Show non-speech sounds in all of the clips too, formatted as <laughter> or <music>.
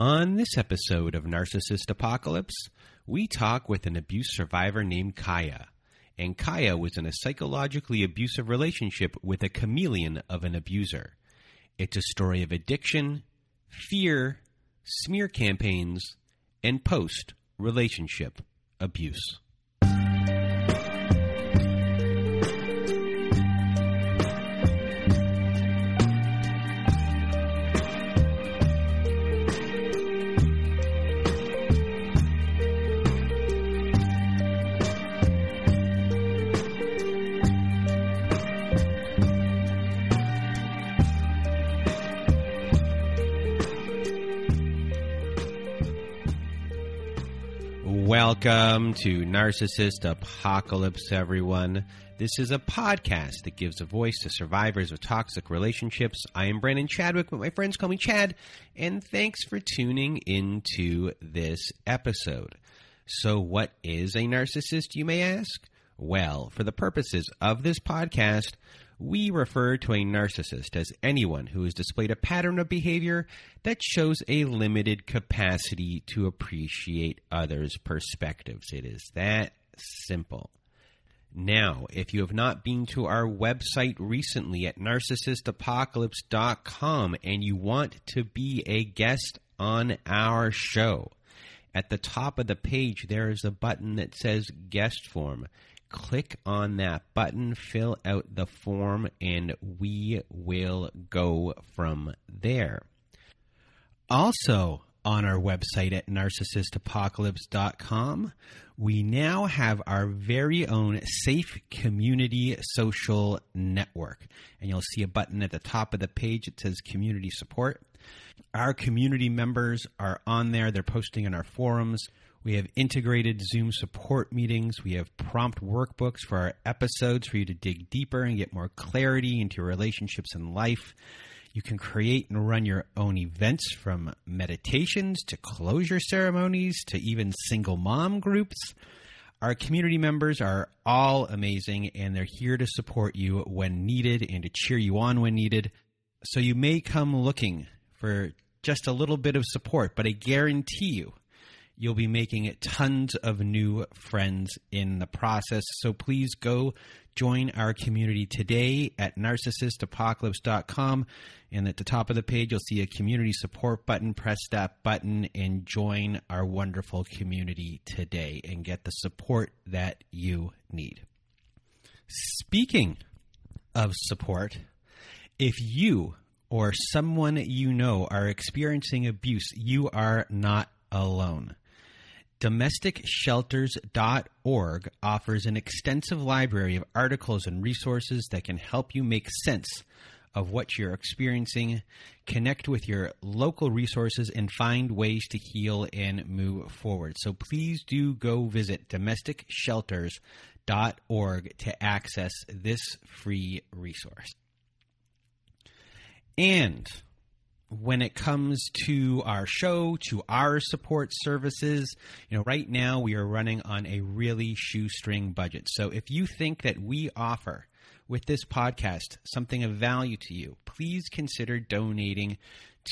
On this episode of Narcissist Apocalypse, we talk with an abuse survivor named Kaya. And Kaya was in a psychologically abusive relationship with a chameleon of an abuser. It's a story of addiction, fear, smear campaigns, and post relationship abuse. Welcome to Narcissist Apocalypse, everyone. This is a podcast that gives a voice to survivors of toxic relationships. I am Brandon Chadwick, but my friends call me Chad, and thanks for tuning into this episode. So, what is a narcissist, you may ask? Well, for the purposes of this podcast, we refer to a narcissist as anyone who has displayed a pattern of behavior that shows a limited capacity to appreciate others' perspectives. It is that simple. Now, if you have not been to our website recently at narcissistapocalypse.com and you want to be a guest on our show, at the top of the page there is a button that says guest form click on that button, fill out the form, and we will go from there. Also, on our website at narcissistapocalypse.com, we now have our very own safe community social network. And you'll see a button at the top of the page that says community support. Our community members are on there, they're posting in our forums. We have integrated Zoom support meetings. We have prompt workbooks for our episodes for you to dig deeper and get more clarity into your relationships and life. You can create and run your own events from meditations to closure ceremonies to even single mom groups. Our community members are all amazing and they're here to support you when needed and to cheer you on when needed. So you may come looking for just a little bit of support, but I guarantee you You'll be making tons of new friends in the process. So please go join our community today at narcissistapocalypse.com. And at the top of the page, you'll see a community support button. Press that button and join our wonderful community today and get the support that you need. Speaking of support, if you or someone you know are experiencing abuse, you are not alone. DomesticShelters.org offers an extensive library of articles and resources that can help you make sense of what you're experiencing, connect with your local resources, and find ways to heal and move forward. So please do go visit domesticshelters.org to access this free resource. And when it comes to our show, to our support services, you know, right now we are running on a really shoestring budget. So if you think that we offer with this podcast something of value to you, please consider donating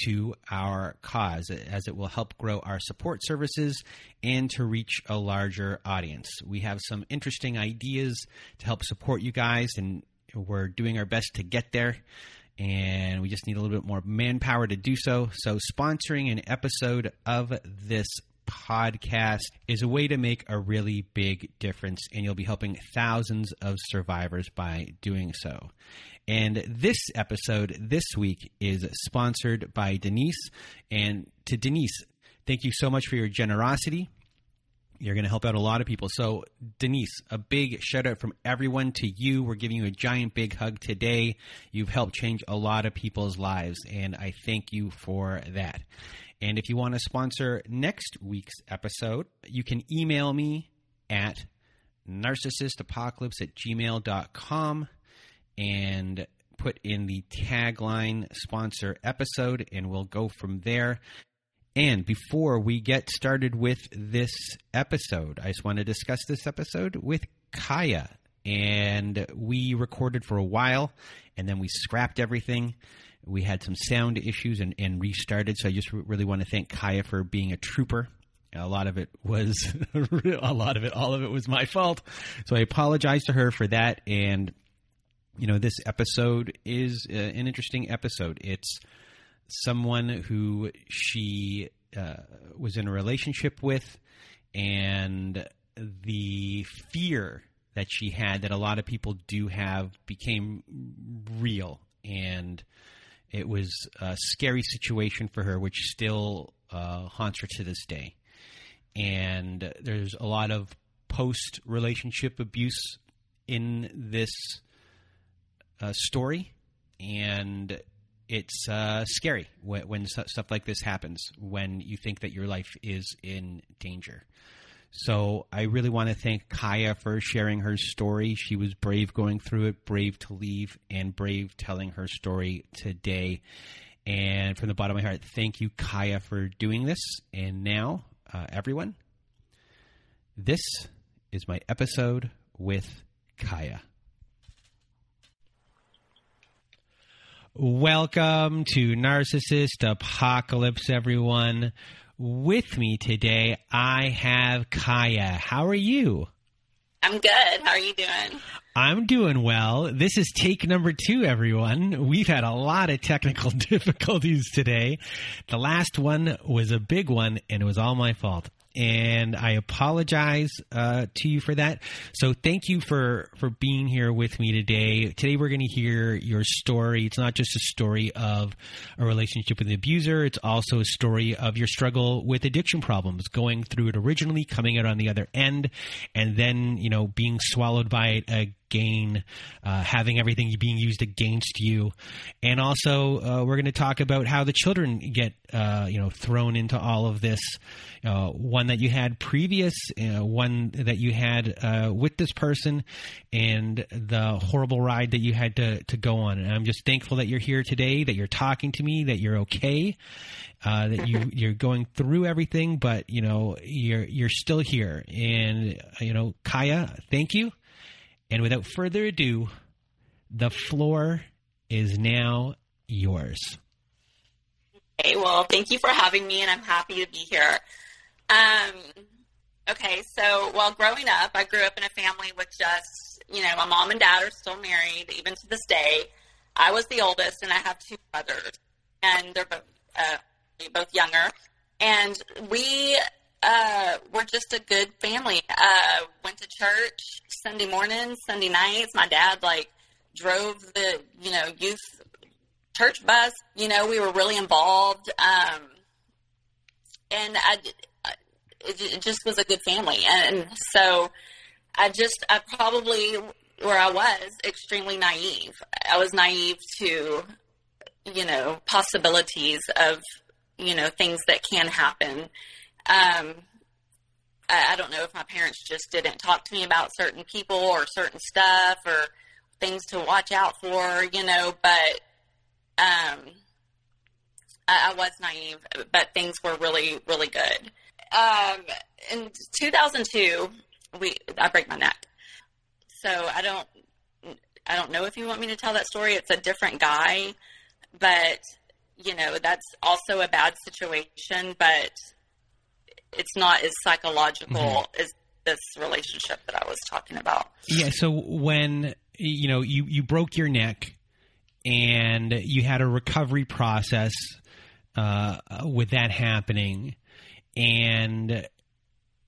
to our cause as it will help grow our support services and to reach a larger audience. We have some interesting ideas to help support you guys and we're doing our best to get there and we just need a little bit more manpower to do so. So, sponsoring an episode of this podcast is a way to make a really big difference, and you'll be helping thousands of survivors by doing so. And this episode this week is sponsored by Denise. And to Denise, thank you so much for your generosity. You're going to help out a lot of people. So, Denise, a big shout out from everyone to you. We're giving you a giant big hug today. You've helped change a lot of people's lives, and I thank you for that. And if you want to sponsor next week's episode, you can email me at narcissistapocalypse at gmail.com and put in the tagline sponsor episode, and we'll go from there. And before we get started with this episode, I just want to discuss this episode with Kaya. And we recorded for a while and then we scrapped everything. we had some sound issues and, and restarted. So I just really want to thank Kaya for being a trooper. A lot of it was, <laughs> a lot of it, all of it was my fault. So I apologize to her for that. And, you know, this episode is uh, an interesting episode. It's someone who she uh, was in a relationship with and the fear that she had that a lot of people do have became real and it was a scary situation for her, which still uh, haunts her to this day. And there's a lot of post relationship abuse in this uh, story, and it's uh, scary when, when, stuff like this happens. When you think that your life is in danger. So I really want to thank Kaya for sharing her story. She was brave going through it, brave to leave, and brave telling her story today. And from the bottom of my heart, thank you, Kaya, for doing this. And now, uh, everyone, this is my episode with Kaya. Welcome to Narcissist Apocalypse, everyone. With me today, I have Kaya. How are you? I'm good. How are you doing? I'm doing well. This is take number two, everyone. We've had a lot of technical <laughs> difficulties today. The last one was a big one, and it was all my fault and I apologize uh, to you for that. So thank you for for being here with me today. Today we're going to hear your story. It's not just a story of a relationship with an abuser. It's also a story of your struggle with addiction problems, going through it originally, coming out on the other end, and then you know being swallowed by it gain, uh, having everything being used against you, and also uh, we're going to talk about how the children get uh, you know thrown into all of this. Uh, one that you had previous, uh, one that you had uh, with this person, and the horrible ride that you had to to go on. And I'm just thankful that you're here today, that you're talking to me, that you're okay. that you <laughs> you're going through everything, but you know you're you're still here, and you know Kaya, thank you and without further ado, the floor is now yours. Okay, well, thank you for having me, and I'm happy to be here. Um, okay, so while growing up, I grew up in a family with just, you know, my mom and dad are still married, even to this day. I was the oldest, and I have two brothers, and they're both, uh, both younger. And we uh, we're just a good family. Uh, went to church Sunday mornings, Sunday nights. My dad like drove the you know youth church bus. You know, we were really involved, um, and I it, it just was a good family. And so I just I probably where I was extremely naive. I was naive to you know possibilities of you know things that can happen um, I, I don't know if my parents just didn't talk to me about certain people or certain stuff or things to watch out for, you know, but um, I, I was naive, but things were really, really good. Um, in 2002, we I break my neck, so I don't I don't know if you want me to tell that story. It's a different guy, but you know that's also a bad situation. But it's not as psychological mm-hmm. as this relationship that I was talking about. Yeah. So when you know you you broke your neck and you had a recovery process uh, with that happening, and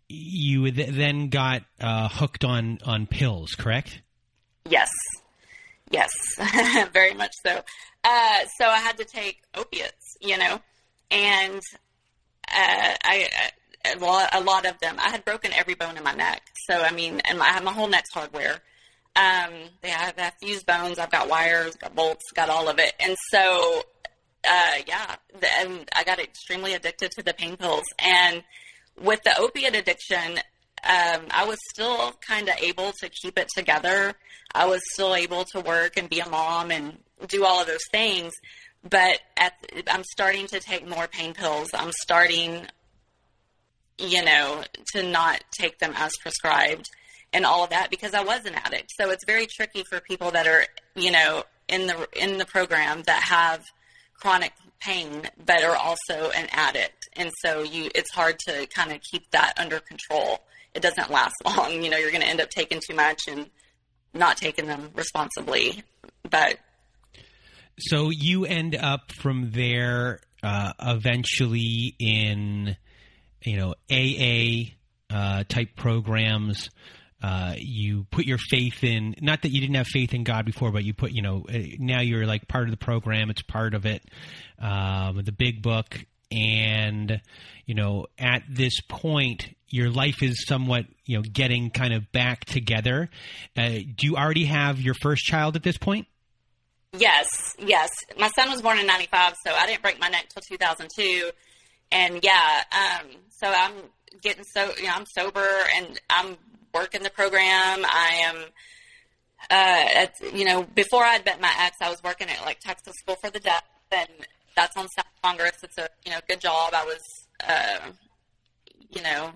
you th- then got uh, hooked on on pills, correct? Yes. Yes, <laughs> very much so. Uh, so I had to take opiates, you know, and uh, I, lot, a lot of them. I had broken every bone in my neck. So, I mean, and I have my whole neck's hardware. Um, they have, I have fused bones. I've got wires, got bolts, got all of it. And so, uh, yeah, the, and I got extremely addicted to the pain pills. And with the opiate addiction, um, I was still kind of able to keep it together. I was still able to work and be a mom and do all of those things. But at, I'm starting to take more pain pills. I'm starting you know, to not take them as prescribed and all of that because I was an addict. So it's very tricky for people that are, you know, in the in the program that have chronic pain, but are also an addict. And so you, it's hard to kind of keep that under control. It doesn't last <laughs> long. You know, you're going to end up taking too much and not taking them responsibly. But so you end up from there uh, eventually in you know AA uh, type programs. Uh, you put your faith in not that you didn't have faith in God before, but you put you know uh, now you're like part of the program. It's part of it. Um, the big book, and you know at this point your life is somewhat you know getting kind of back together. Uh, do you already have your first child at this point? Yes, yes. My son was born in '95, so I didn't break my neck till 2002. And yeah, um, so I'm getting so you know I'm sober and I'm working the program. I am. Uh, at, you know, before I'd met my ex, I was working at like Texas School for the Deaf, and that's on South Congress. It's a you know good job. I was, uh, you know,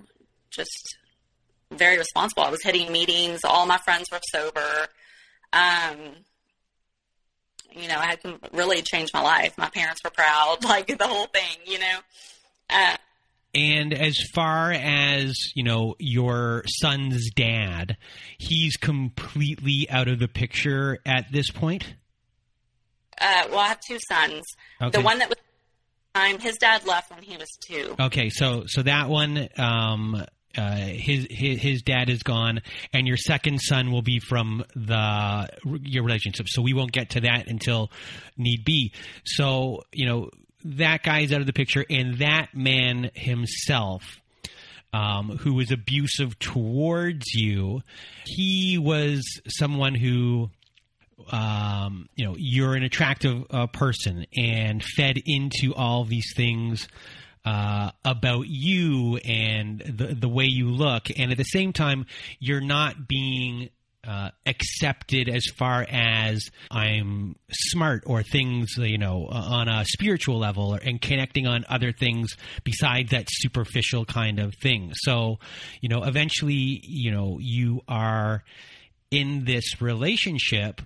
just very responsible. I was hitting meetings. All my friends were sober. Um, you know, I had to really changed my life. My parents were proud, <laughs> like the whole thing, you know. Uh, and as far as you know, your son's dad, he's completely out of the picture at this point. Uh, well, I have two sons. Okay. The one that was time, his dad left when he was two. Okay, so so that one, um, uh, his, his his dad is gone, and your second son will be from the your relationship. So we won't get to that until need be. So you know that guy's out of the picture, and that man himself. Um, who was abusive towards you? He was someone who um, you know you're an attractive uh, person and fed into all these things uh, about you and the the way you look, and at the same time, you're not being uh, accepted as far as I'm smart or things, you know, on a spiritual level or, and connecting on other things besides that superficial kind of thing. So, you know, eventually, you know, you are in this relationship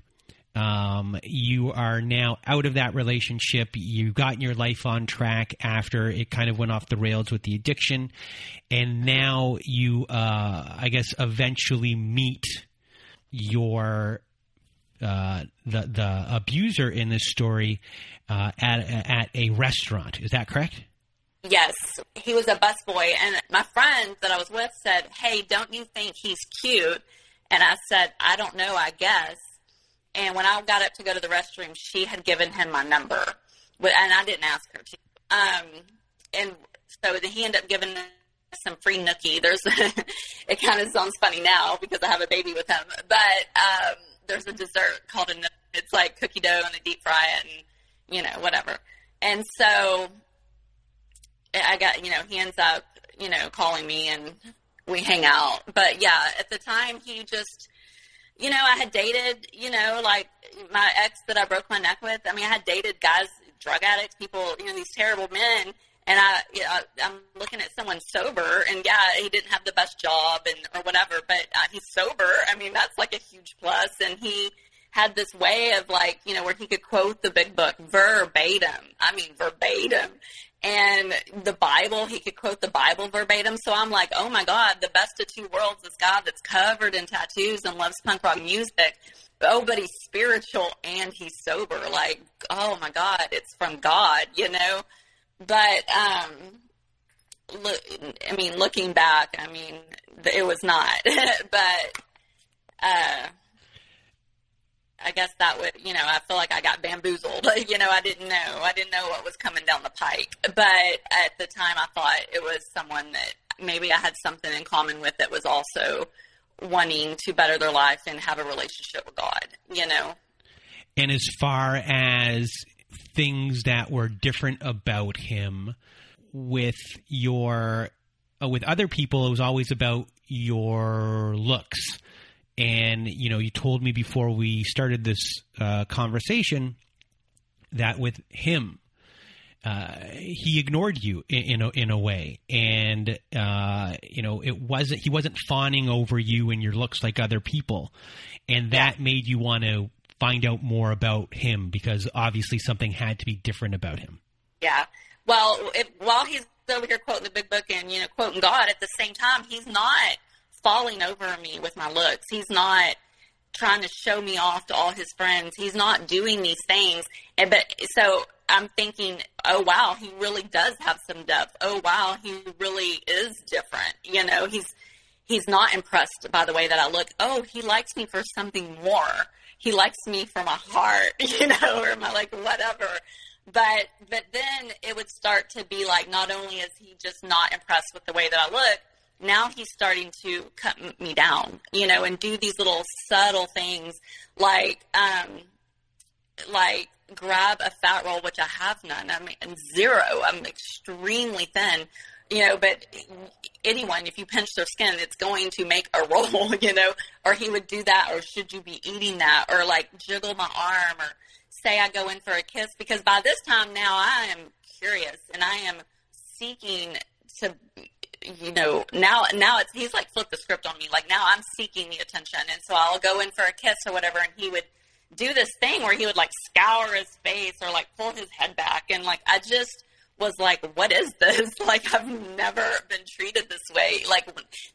um, you are now out of that relationship. You've gotten your life on track after it kind of went off the rails with the addiction. And now you, uh, I guess, eventually meet your uh, the the abuser in this story uh, at at a restaurant. Is that correct? Yes, he was a busboy, and my friend that I was with said, "Hey, don't you think he's cute?" And I said, "I don't know. I guess." And when I got up to go to the restroom, she had given him my number, and I didn't ask her to. Um, and so he ended up giving some free nookie. There's, <laughs> it kind of sounds funny now because I have a baby with him, but um, there's a dessert called a nookie. It's like cookie dough and a deep fry it, and you know whatever. And so I got, you know, he ends up, you know, calling me and we hang out. But yeah, at the time he just you know, I had dated, you know, like my ex that I broke my neck with. I mean, I had dated guys, drug addicts, people, you know, these terrible men. And I, you know, I'm looking at someone sober, and yeah, he didn't have the best job and or whatever, but uh, he's sober. I mean, that's like a huge plus. And he had this way of like, you know, where he could quote the big book verbatim. I mean, verbatim and the Bible, he could quote the Bible verbatim. So I'm like, oh my God, the best of two worlds is God that's covered in tattoos and loves punk rock music. Oh, but he's spiritual and he's sober. Like, oh my God, it's from God, you know? But, um, look, I mean, looking back, I mean, it was not, <laughs> but, uh, I guess that would, you know, I feel like I got bamboozled. <laughs> you know, I didn't know. I didn't know what was coming down the pike. But at the time, I thought it was someone that maybe I had something in common with that was also wanting to better their life and have a relationship with God, you know. And as far as things that were different about him with your uh, with other people it was always about your looks. And you know, you told me before we started this uh, conversation that with him, uh, he ignored you in, in, a, in a way, and uh, you know, it wasn't he wasn't fawning over you and your looks like other people, and that made you want to find out more about him because obviously something had to be different about him. Yeah. Well, if, while he's over here quoting the big book and you know quoting God, at the same time he's not falling over me with my looks. He's not trying to show me off to all his friends. He's not doing these things. And but so I'm thinking, oh wow, he really does have some depth. Oh wow, he really is different. You know, he's he's not impressed by the way that I look. Oh, he likes me for something more. He likes me for my heart, <laughs> you know, or my like whatever. But but then it would start to be like not only is he just not impressed with the way that I look, now he's starting to cut me down, you know, and do these little subtle things like um like grab a fat roll, which I have none. I mean, zero. I'm extremely thin, you know, but anyone, if you pinch their skin, it's going to make a <laughs> roll, you know, or he would do that, or should you be eating that, or like jiggle my arm, or say I go in for a kiss, because by this time now I am curious and I am seeking to, you know, now, now it's, he's like flipped the script on me. Like now I'm seeking the attention. And so I'll go in for a kiss or whatever. And he would do this thing where he would like scour his face or like pull his head back. And like, I just, was like, what is this? <laughs> Like, I've never been treated this way. Like,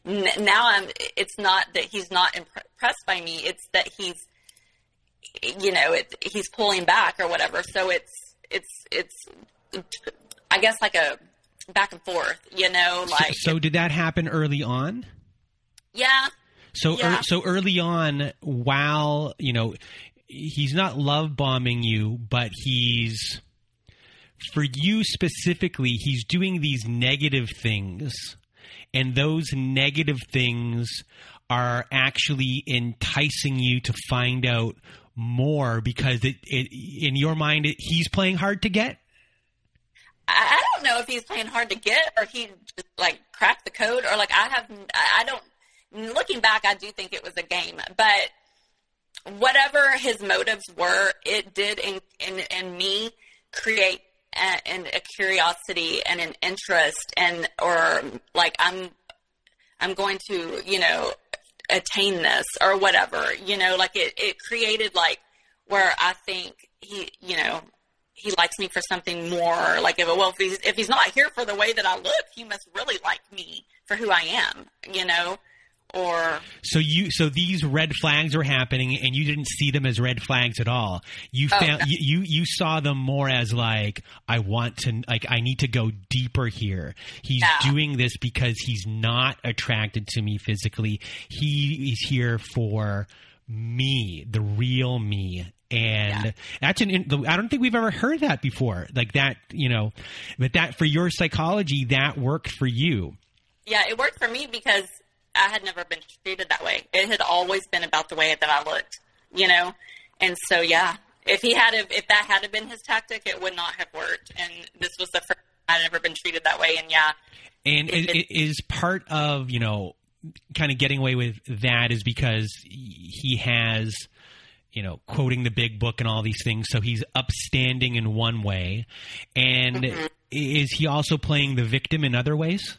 n- now I'm, it's not that he's not impressed by me. It's that he's, you know, it, he's pulling back or whatever. So it's, it's, it's, I guess like a back and forth, you know, like. So, so did that happen early on? Yeah. So, yeah. Er, so early on, while, you know, he's not love bombing you, but he's, for you specifically, he's doing these negative things, and those negative things are actually enticing you to find out more because it, it in your mind it, he's playing hard to get. I don't know if he's playing hard to get or he just, like cracked the code or like I have I don't. Looking back, I do think it was a game, but whatever his motives were, it did in in, in me create and a curiosity and an interest and or like I'm I'm going to you know attain this or whatever you know like it it created like where I think he you know he likes me for something more like if well if he's if he's not here for the way that I look he must really like me for who I am you know or so you so these red flags are happening and you didn't see them as red flags at all. You oh, found you, you you saw them more as like i want to like i need to go deeper here. He's yeah. doing this because he's not attracted to me physically. He is here for me the real me. And yeah. that's an i don't think we've ever heard that before. Like that you know but that for your psychology that worked for you. Yeah it worked for me because I had never been treated that way. It had always been about the way that I looked, you know? And so, yeah, if he had, if that had been his tactic, it would not have worked. And this was the first I'd ever been treated that way. And yeah. And it, it, is part of, you know, kind of getting away with that is because he has, you know, quoting the big book and all these things. So he's upstanding in one way. And mm-hmm. is he also playing the victim in other ways?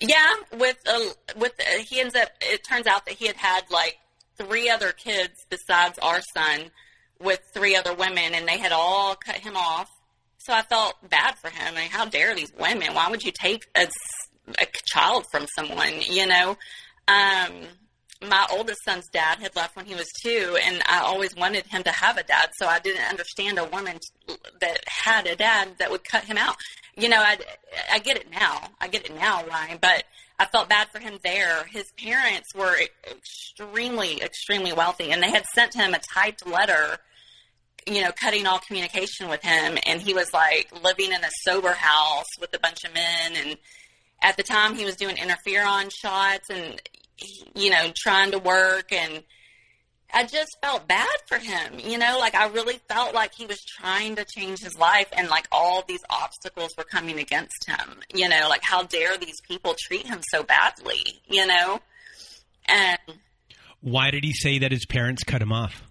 Yeah, with uh, with uh, he ends up. It turns out that he had had like three other kids besides our son with three other women, and they had all cut him off. So I felt bad for him. I mean, how dare these women? Why would you take a, a child from someone? You know. Um, my oldest son's dad had left when he was two, and I always wanted him to have a dad. So I didn't understand a woman that had a dad that would cut him out. You know, I, I get it now. I get it now, Ryan. But I felt bad for him there. His parents were extremely, extremely wealthy, and they had sent him a typed letter. You know, cutting all communication with him, and he was like living in a sober house with a bunch of men, and at the time he was doing interferon shots and you know, trying to work and I just felt bad for him, you know, like I really felt like he was trying to change his life and like all these obstacles were coming against him, you know, like how dare these people treat him so badly, you know? And why did he say that his parents cut him off?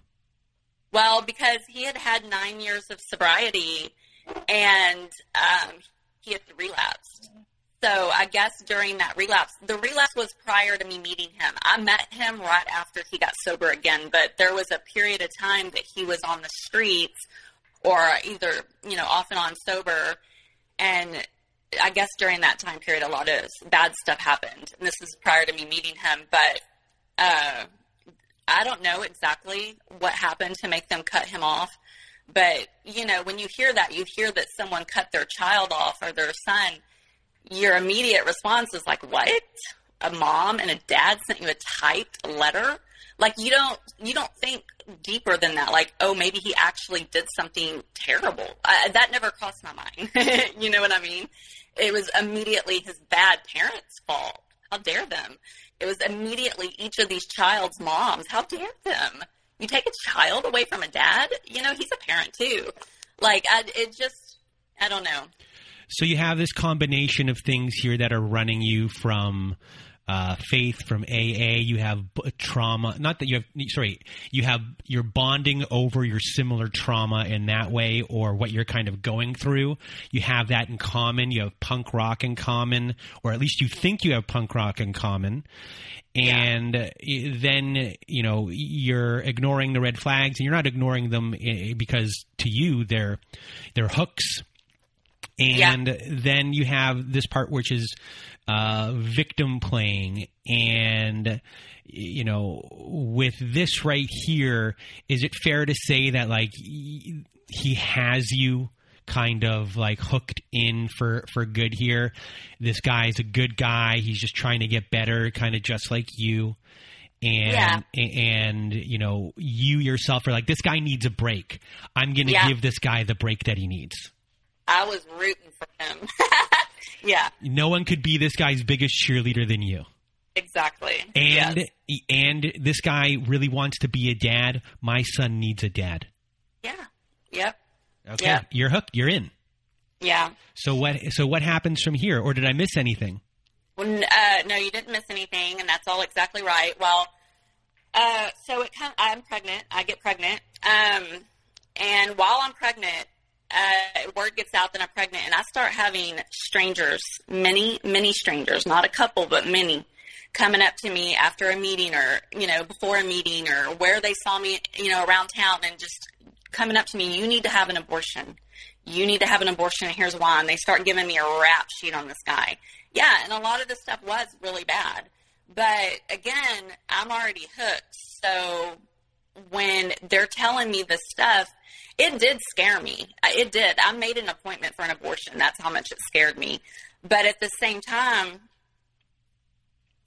Well, because he had had nine years of sobriety and um, he had relapsed. So I guess during that relapse, the relapse was prior to me meeting him. I met him right after he got sober again, but there was a period of time that he was on the streets or either, you know, off and on sober. And I guess during that time period, a lot of bad stuff happened. And this is prior to me meeting him, but uh, I don't know exactly what happened to make them cut him off. But, you know, when you hear that, you hear that someone cut their child off or their son, your immediate response is like, what? A mom and a dad sent you a typed letter? Like you don't you don't think deeper than that. Like, oh, maybe he actually did something terrible. Uh, that never crossed my mind. <laughs> you know what I mean? It was immediately his bad parents' fault. How dare them? It was immediately each of these child's moms. How dare them? You take a child away from a dad? You know, he's a parent too. Like, I, it just, I don't know. So you have this combination of things here that are running you from uh, faith from AA. You have trauma. Not that you have. Sorry, you have you're bonding over your similar trauma in that way, or what you're kind of going through. You have that in common. You have punk rock in common, or at least you think you have punk rock in common. And yeah. then you know you're ignoring the red flags, and you're not ignoring them eh, because to you they're they're hooks. And yeah. then you have this part which is uh, victim playing and you know with this right here is it fair to say that like he has you kind of like hooked in for for good here this guy is a good guy he's just trying to get better kind of just like you and yeah. and you know you yourself are like this guy needs a break i'm gonna yeah. give this guy the break that he needs i was rooting for him <laughs> Yeah. No one could be this guy's biggest cheerleader than you. Exactly. And yes. and this guy really wants to be a dad. My son needs a dad. Yeah. Yep. Okay. Yep. You're hooked. You're in. Yeah. So what? So what happens from here? Or did I miss anything? Well, uh, no, you didn't miss anything, and that's all exactly right. Well, uh, so it I'm pregnant. I get pregnant, um, and while I'm pregnant, uh, word gets out that I'm pregnant, and I start having strangers, many, many strangers, not a couple, but many, coming up to me after a meeting or, you know, before a meeting or where they saw me, you know, around town and just coming up to me, you need to have an abortion. You need to have an abortion, and here's why. And they start giving me a rap sheet on this guy. Yeah, and a lot of this stuff was really bad. But again, I'm already hooked. So when they're telling me this stuff, it did scare me. It did. I made an appointment for an abortion. That's how much it scared me. But at the same time,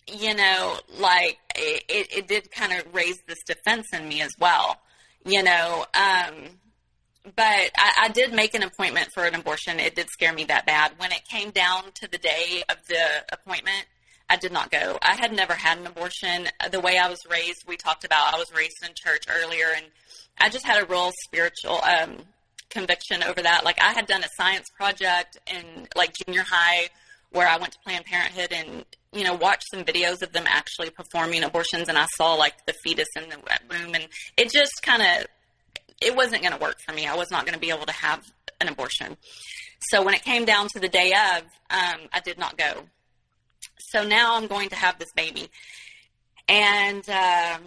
you know, like it, it, did kind of raise this defense in me as well, you know. Um, but I, I did make an appointment for an abortion. It did scare me that bad. When it came down to the day of the appointment, I did not go. I had never had an abortion. The way I was raised, we talked about I was raised in church earlier, and I just had a real spiritual um, conviction over that. Like I had done a science project in like junior high where I went to Planned Parenthood and you know watched some videos of them actually performing abortions, and I saw like the fetus in the womb, and it just kind of it wasn't going to work for me. I was not going to be able to have an abortion. So when it came down to the day of, um, I did not go so now I'm going to have this baby. And um,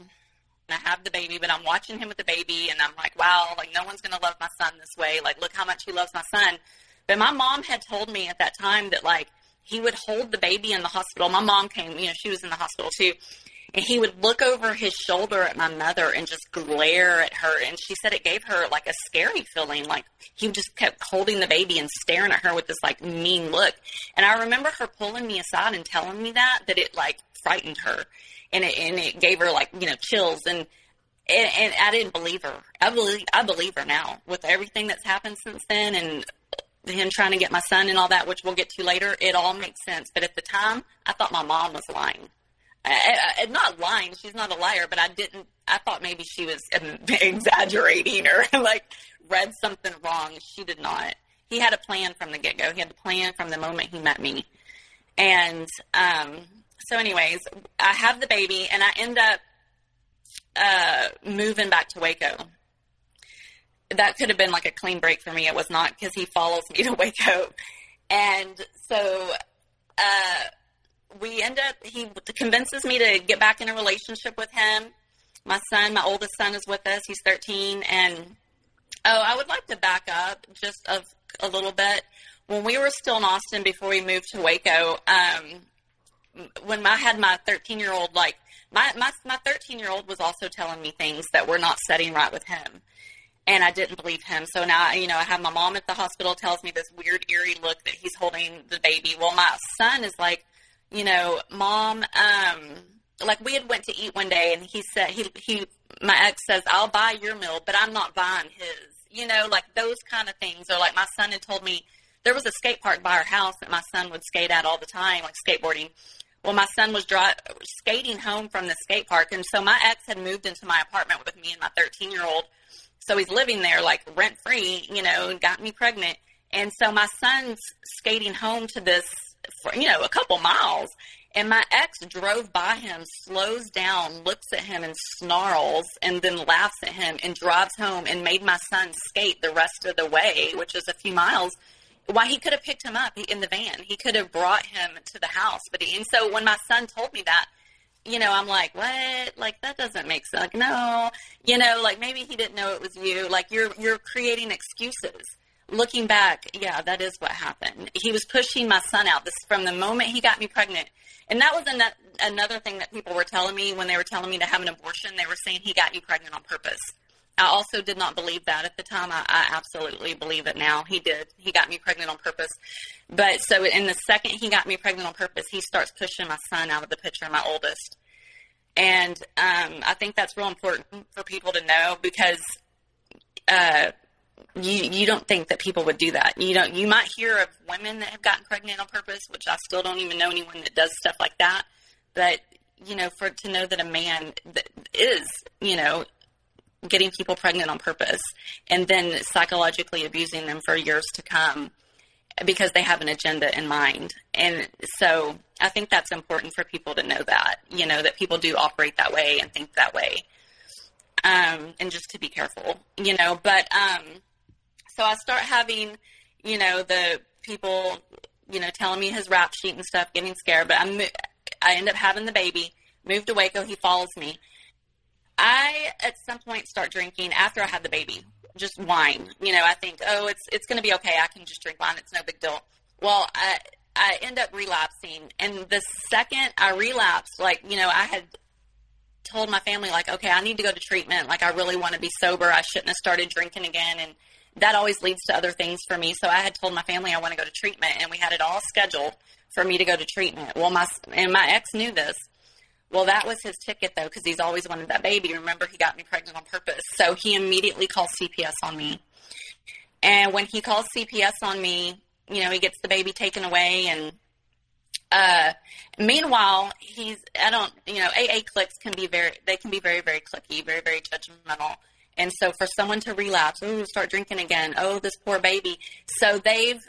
I have the baby, but I'm watching him with the baby, and I'm like, wow, like no one's going to love my son this way. Like, look how much he loves my son. But my mom had told me at that time that like he would hold the baby in the hospital. My mom came, you know, she was in the hospital too. And he would look over his shoulder at my mother and just glare at her. And she said it gave her like a scary feeling. Like he just kept holding the baby and staring at her with this like mean look. And I remember her pulling me aside and telling me that, that it like frightened her. And it, and it gave her like, you know, chills. And, and, and I didn't believe her. I believe, I believe her now with everything that's happened since then and him trying to get my son and all that, which we'll get to later. It all makes sense. But at the time, I thought my mom was lying. I, I, not lying. She's not a liar, but I didn't. I thought maybe she was <laughs> exaggerating or like read something wrong. She did not. He had a plan from the get go. He had a plan from the moment he met me. And um, so, anyways, I have the baby, and I end up uh, moving back to Waco. That could have been like a clean break for me. It was not because he follows me to <laughs> Waco. And so uh, we end up, he convinces me to get back in a relationship with him. My son, my oldest son, is with us. He's 13. And, oh, I would like to back up just a, a little bit. When we were still in Austin before we moved to Waco, um, when I had my 13 year old, like, my, my, my 13 year old was also telling me things that were not setting right with him and I didn't believe him. So now, you know, I have my mom at the hospital tells me this weird, eerie look that he's holding the baby. Well, my son is like, you know, mom, um, like we had went to eat one day and he said, he, he, my ex says, I'll buy your meal, but I'm not buying his, you know, like those kind of things. Or like my son had told me there was a skate park by our house that my son would skate at all the time, like skateboarding. Well, my son was dry, skating home from the skate park. And so my ex had moved into my apartment with me and my 13 year old. So he's living there like rent free, you know, and got me pregnant. And so my son's skating home to this for, you know, a couple miles. And my ex drove by him, slows down, looks at him and snarls, and then laughs at him and drives home and made my son skate the rest of the way, which is a few miles. Why he could have picked him up in the van, he could have brought him to the house. But he, and so when my son told me that, you know, I'm like, what? Like that doesn't make sense. Like, no, you know, like maybe he didn't know it was you. Like you're you're creating excuses looking back, yeah, that is what happened. He was pushing my son out this from the moment he got me pregnant. And that was an- another thing that people were telling me when they were telling me to have an abortion. They were saying he got you pregnant on purpose. I also did not believe that at the time. I, I absolutely believe it now. He did. He got me pregnant on purpose. But so in the second he got me pregnant on purpose, he starts pushing my son out of the picture, my oldest. And um, I think that's real important for people to know because uh, you you don't think that people would do that. You don't. You might hear of women that have gotten pregnant on purpose, which I still don't even know anyone that does stuff like that. But you know, for to know that a man that is, you know, getting people pregnant on purpose and then psychologically abusing them for years to come because they have an agenda in mind. And so I think that's important for people to know that, you know, that people do operate that way and think that way. Um, and just to be careful, you know, but, um, so I start having, you know, the people, you know, telling me his rap sheet and stuff, getting scared. But I'm, I end up having the baby. Moved to Waco. He follows me. I at some point start drinking after I had the baby, just wine. You know, I think, oh, it's it's going to be okay. I can just drink wine. It's no big deal. Well, I I end up relapsing, and the second I relapsed, like you know, I had told my family like, okay, I need to go to treatment. Like, I really want to be sober. I shouldn't have started drinking again, and that always leads to other things for me. So I had told my family I want to go to treatment, and we had it all scheduled for me to go to treatment. Well, my and my ex knew this. Well, that was his ticket though, because he's always wanted that baby. Remember, he got me pregnant on purpose. So he immediately calls CPS on me. And when he calls CPS on me, you know, he gets the baby taken away and uh, meanwhile, he's I don't you know AA clicks can be very they can be very very clicky, very very judgmental. And so for someone to relapse, oh, start drinking again, oh, this poor baby. So they've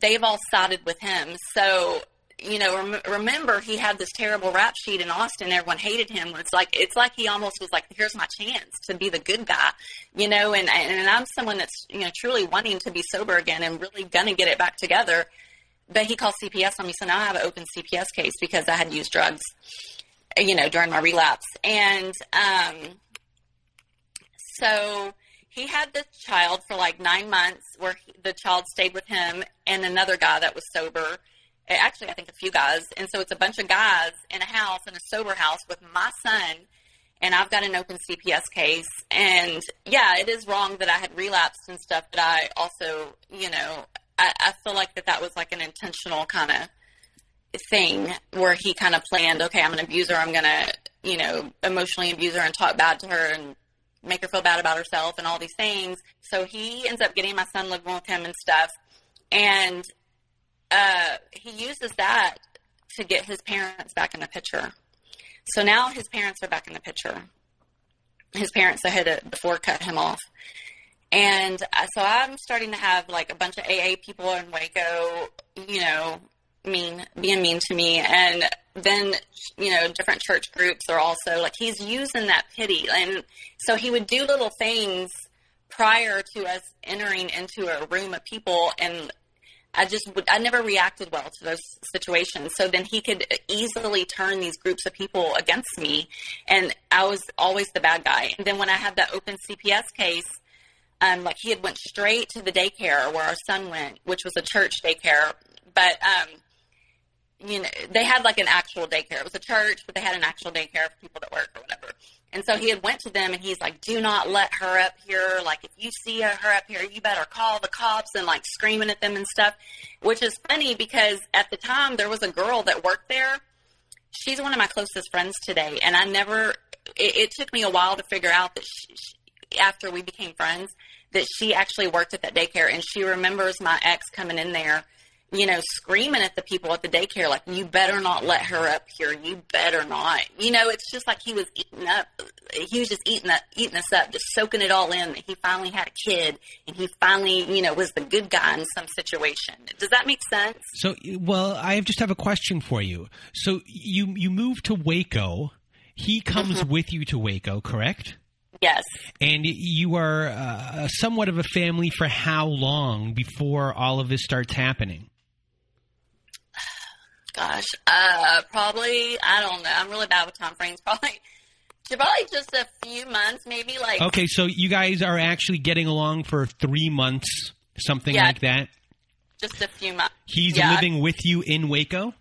they've all sided with him. So you know, rem- remember he had this terrible rap sheet in Austin. Everyone hated him. It's like it's like he almost was like, "Here's my chance to be the good guy," you know. And and I'm someone that's you know truly wanting to be sober again and really gonna get it back together. But he called CPS on me, so now I have an open CPS case because I had used drugs, you know, during my relapse. And um, so he had this child for like nine months where he, the child stayed with him and another guy that was sober. Eh, actually, I think a few guys. And so it's a bunch of guys in a house, in a sober house with my son. And I've got an open CPS case. And yeah, it is wrong that I had relapsed and stuff, but I also, you know, I, I feel like that that was like an intentional kind of thing where he kind of planned, okay, I'm an abuser. I'm going to, you know, emotionally abuse her and talk bad to her and make her feel bad about herself and all these things. So he ends up getting my son living with him and stuff. And uh, he uses that to get his parents back in the picture. So now his parents are back in the picture. His parents that had before cut him off. And uh, so I'm starting to have like a bunch of AA people in Waco, you know, mean, being mean to me. And then you know different church groups are also like he's using that pity and so he would do little things prior to us entering into a room of people and I just would, I never reacted well to those situations. So then he could easily turn these groups of people against me, and I was always the bad guy. And then when I had that open CPS case, um, like he had went straight to the daycare where our son went, which was a church daycare, but um, you know, they had like an actual daycare. It was a church, but they had an actual daycare for people that work or whatever. And so he had went to them and he's like, do not let her up here. Like, if you see her up here, you better call the cops and like screaming at them and stuff, which is funny because at the time there was a girl that worked there. She's one of my closest friends today. And I never, it, it took me a while to figure out that she, she, after we became friends, that she actually worked at that daycare and she remembers my ex coming in there you know, screaming at the people at the daycare, like, you better not let her up here. You better not. You know, it's just like he was eating up. He was just eating up, eating us up, just soaking it all in that he finally had a kid and he finally, you know, was the good guy in some situation. Does that make sense? So, well, I just have a question for you. So you, you moved to Waco. He comes mm-hmm. with you to Waco, correct? Yes. And you are uh, somewhat of a family for how long before all of this starts happening? Gosh, uh, probably I don't know. I'm really bad with time frames. <laughs> Probably, probably just a few months, maybe like. Okay, so you guys are actually getting along for three months, something yeah, like that. Just a few months. He's yeah. living with you in Waco.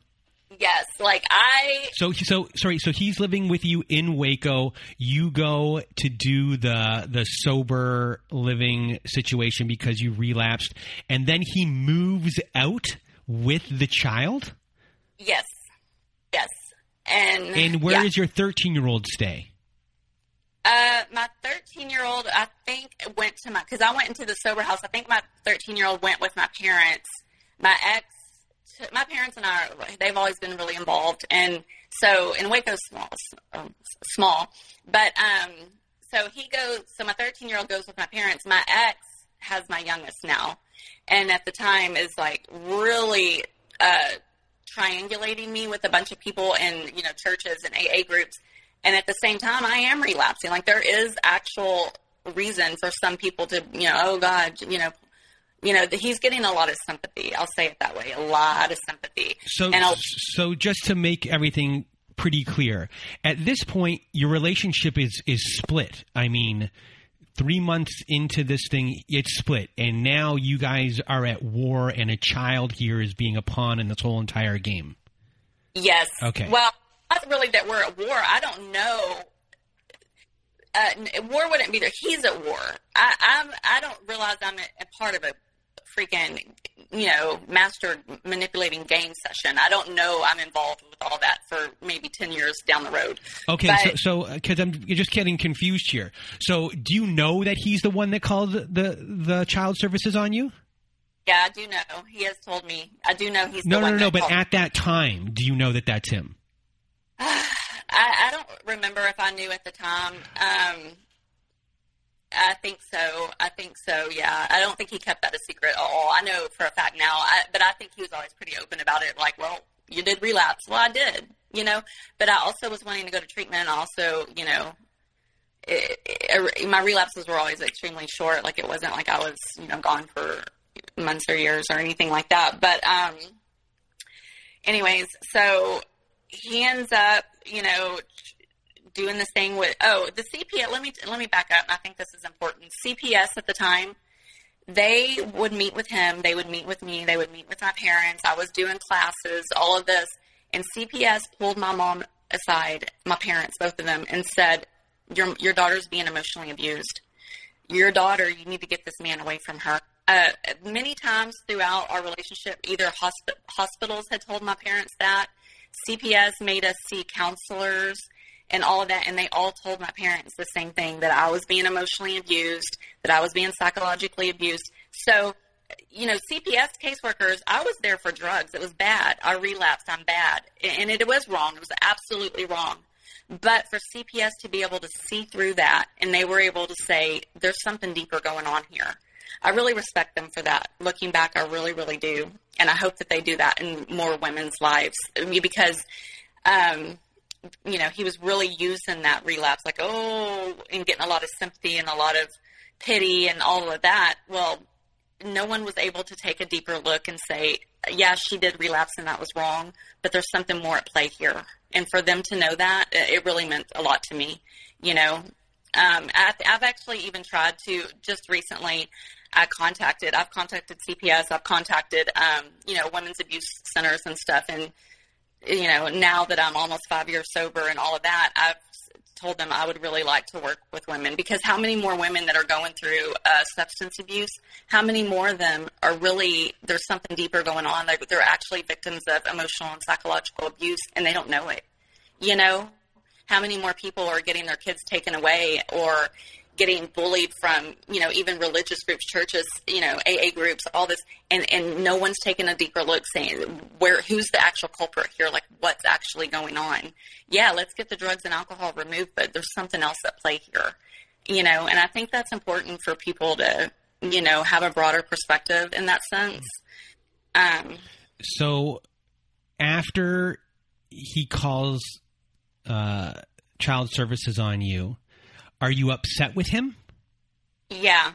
Yes, like I. So so sorry. So he's living with you in Waco. You go to do the the sober living situation because you relapsed, and then he moves out with the child. Yes. Yes. And And where yeah. does your 13-year-old stay? Uh, my 13 year old, I think, went to my, because I went into the sober house. I think my 13 year old went with my parents. My ex, my parents and I, they've always been really involved. And so, in Waco, small, um, small. But, um, so he goes, so my 13 year old goes with my parents. My ex has my youngest now. And at the time is like really, uh, triangulating me with a bunch of people in you know churches and AA groups, and at the same time, I am relapsing. Like there is actual reason for some people to you know, oh God, you know. You know, he's getting a lot of sympathy. I'll say it that way. A lot of sympathy. So, so just to make everything pretty clear, at this point, your relationship is is split. I mean, three months into this thing, it's split, and now you guys are at war, and a child here is being a pawn in this whole entire game. Yes. Okay. Well, not really that we're at war. I don't know. Uh, war wouldn't be there. He's at war. I, I'm. I don't realize I'm a, a part of a freaking, you know, master manipulating game session. I don't know I'm involved with all that for maybe 10 years down the road. Okay, but, so because uh, I'm just getting confused here. So do you know that he's the one that called the, the child services on you? Yeah, I do know. He has told me. I do know he's no, no, no, no. But at that time, do you know that that's him? <sighs> I, I don't remember if I knew at the time. Um, I think so. I think so. Yeah. I don't think he kept that a secret at all. I know for a fact now, I, but I think he was always pretty open about it. Like, well, you did relapse. Well, I did, you know, but I also was wanting to go to treatment. And Also, you know, it, it, my relapses were always extremely short. Like it wasn't like I was, you know, gone for months or years or anything like that. But, um, anyways, so he ends up, you know, doing this thing with oh the CPS. Let me let me back up. I think this is important. CPS at the time, they would meet with him. They would meet with me. They would meet with my parents. I was doing classes, all of this, and CPS pulled my mom aside, my parents, both of them, and said, "Your your daughter's being emotionally abused. Your daughter, you need to get this man away from her." Uh, many times throughout our relationship, either hosp- hospitals had told my parents that, CPS made us see counselors and all of that. And they all told my parents the same thing that I was being emotionally abused, that I was being psychologically abused. So, you know, CPS caseworkers, I was there for drugs. It was bad. I relapsed. I'm bad. And it was wrong. It was absolutely wrong. But for CPS to be able to see through that and they were able to say, there's something deeper going on here. I really respect them for that. Looking back, I really, really do. And I hope that they do that in more women's lives because, um, you know, he was really using that relapse, like, oh, and getting a lot of sympathy and a lot of pity and all of that. Well, no one was able to take a deeper look and say, yeah, she did relapse and that was wrong, but there's something more at play here. And for them to know that, it really meant a lot to me. You know, um, I've actually even tried to just recently. I contacted. I've contacted CPS. I've contacted, um, you know, women's abuse centers and stuff. And you know, now that I'm almost five years sober and all of that, I've told them I would really like to work with women because how many more women that are going through uh, substance abuse, how many more of them are really, there's something deeper going on. They're, they're actually victims of emotional and psychological abuse and they don't know it. You know, how many more people are getting their kids taken away or getting bullied from, you know, even religious groups, churches, you know, AA groups, all this, and and no one's taken a deeper look, saying where who's the actual culprit here, like what's actually going on. Yeah, let's get the drugs and alcohol removed, but there's something else at play here, you know, and I think that's important for people to, you know, have a broader perspective in that sense. Um, so after he calls uh, child services on you are you upset with him? Yeah.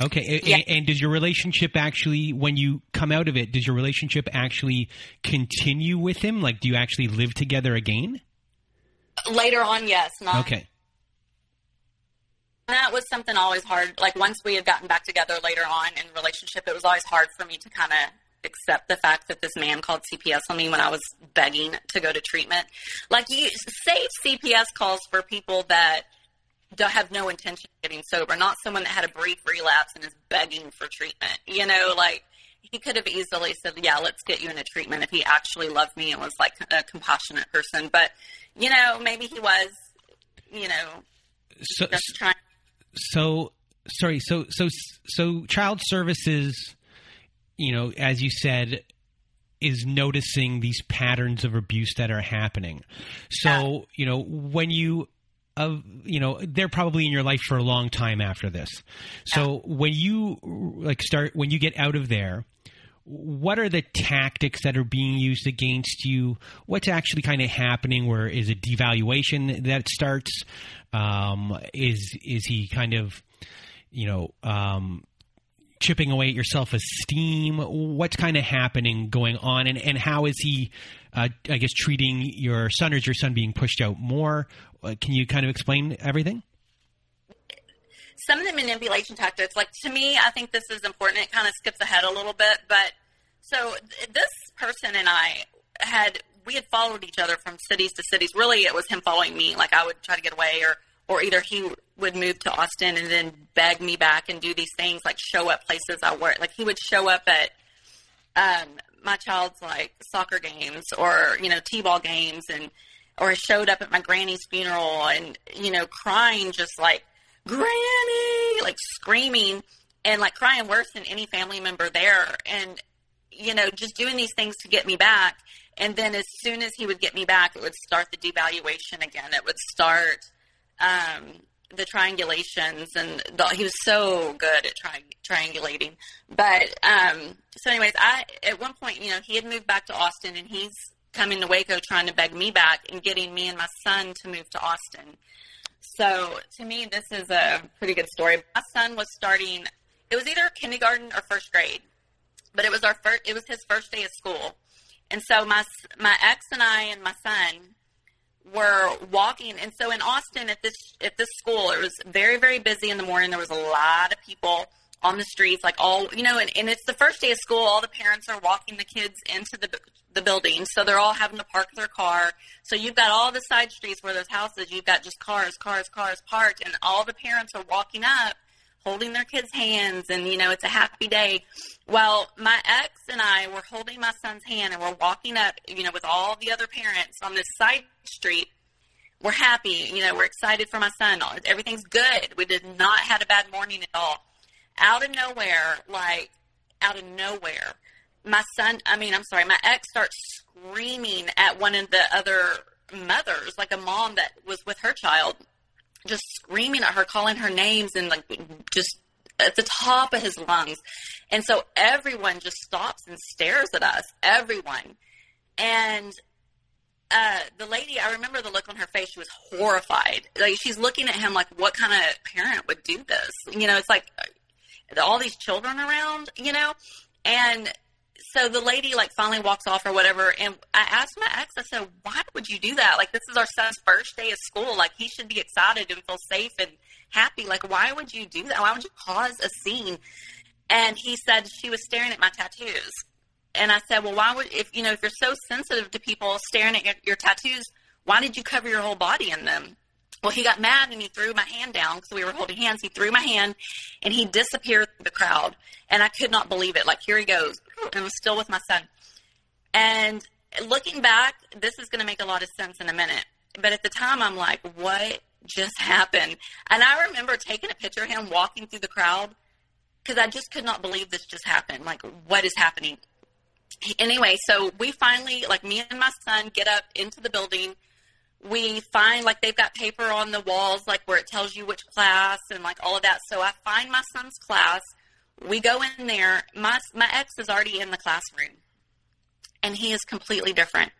Okay. Yeah. And, and, does your relationship actually, when you come out of it, does your relationship actually continue with him? Like, do you actually live together again? Later on, yes. Not, okay. That was something always hard. Like, once we had gotten back together later on in relationship, it was always hard for me to kind of accept the fact that this man called CPS on me when I was begging to go to treatment. Like, you save CPS calls for people that – have no intention of getting sober, not someone that had a brief relapse and is begging for treatment. You know, like he could have easily said, "Yeah, let's get you into treatment" if he actually loved me and was like a compassionate person. But you know, maybe he was, you know, so, just trying. So sorry. So so so child services, you know, as you said, is noticing these patterns of abuse that are happening. So, you know, when you of you know they're probably in your life for a long time after this. So when you like start when you get out of there, what are the tactics that are being used against you? What's actually kind of happening? Where is a devaluation that starts? Um, is is he kind of you know um, chipping away at your self esteem? What's kind of happening going on, and and how is he? Uh, I guess treating your son or is your son being pushed out more? Uh, can you kind of explain everything? Some of the manipulation tactics, like to me, I think this is important. It kind of skips ahead a little bit, but so this person and I had we had followed each other from cities to cities. Really, it was him following me. Like I would try to get away, or or either he would move to Austin and then beg me back and do these things, like show up places I work. Like he would show up at um, my child's like soccer games or you know t-ball games and or showed up at my granny's funeral and, you know, crying just like, Granny, like screaming and like crying worse than any family member there. And, you know, just doing these things to get me back. And then as soon as he would get me back, it would start the devaluation again. It would start um, the triangulations, and the, he was so good at tri- triangulating. But um, so, anyways, I at one point, you know, he had moved back to Austin, and he's coming to Waco trying to beg me back and getting me and my son to move to Austin. So to me, this is a pretty good story. My son was starting, it was either kindergarten or first grade, but it was our first, it was his first day of school. And so my, my ex and I and my son were walking. And so in Austin at this, at this school, it was very, very busy in the morning. There was a lot of people on the streets, like all you know, and, and it's the first day of school. All the parents are walking the kids into the the building, so they're all having to park their car. So you've got all the side streets where there's houses. You've got just cars, cars, cars parked, and all the parents are walking up, holding their kids' hands, and you know it's a happy day. Well, my ex and I were holding my son's hand, and we're walking up, you know, with all the other parents on this side street we're happy, you know, we're excited for my son. Everything's good. We did not had a bad morning at all out of nowhere, like out of nowhere, my son, I mean, I'm sorry, my ex starts screaming at one of the other mothers, like a mom that was with her child, just screaming at her, calling her names and like just at the top of his lungs. And so everyone just stops and stares at us, everyone. And uh, the lady, I remember the look on her face. She was horrified. Like she's looking at him like, what kind of parent would do this? You know, it's like all these children around, you know, and so the lady like finally walks off or whatever, and I asked my ex, I said, "Why would you do that? Like this is our son's first day of school. Like he should be excited and feel safe and happy. Like why would you do that? Why would you cause a scene?" And he said she was staring at my tattoos, and I said, "Well, why would if you know if you're so sensitive to people staring at your, your tattoos, why did you cover your whole body in them?" Well, he got mad and he threw my hand down because we were mm-hmm. holding hands. He threw my hand and he disappeared through the crowd. And I could not believe it. Like, here he goes. And I'm still with my son. And looking back, this is going to make a lot of sense in a minute. But at the time, I'm like, what just happened? And I remember taking a picture of him walking through the crowd because I just could not believe this just happened. Like, what is happening? Anyway, so we finally, like, me and my son get up into the building we find like they've got paper on the walls like where it tells you which class and like all of that. So i find my son's class. We go in there. My my ex is already in the classroom and he is completely different.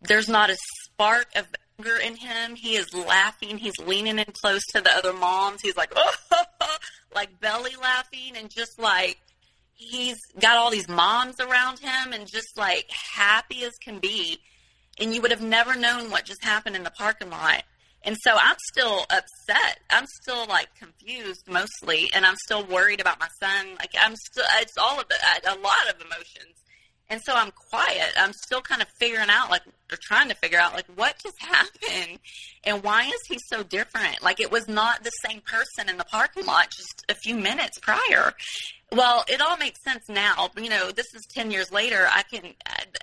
There's not a spark of anger in him. He is laughing. He's leaning in close to the other moms. He's like oh <laughs> like belly laughing and just like he's got all these moms around him and just like happy as can be and you would have never known what just happened in the parking lot. And so I'm still upset. I'm still like confused mostly, and I'm still worried about my son. Like I'm still, it's all of a lot of emotions. And so I'm quiet. I'm still kind of figuring out, like, or trying to figure out, like, what just <laughs> happened and why is he so different? Like, it was not the same person in the parking lot just a few minutes prior. Well, it all makes sense now. You know, this is 10 years later. I can,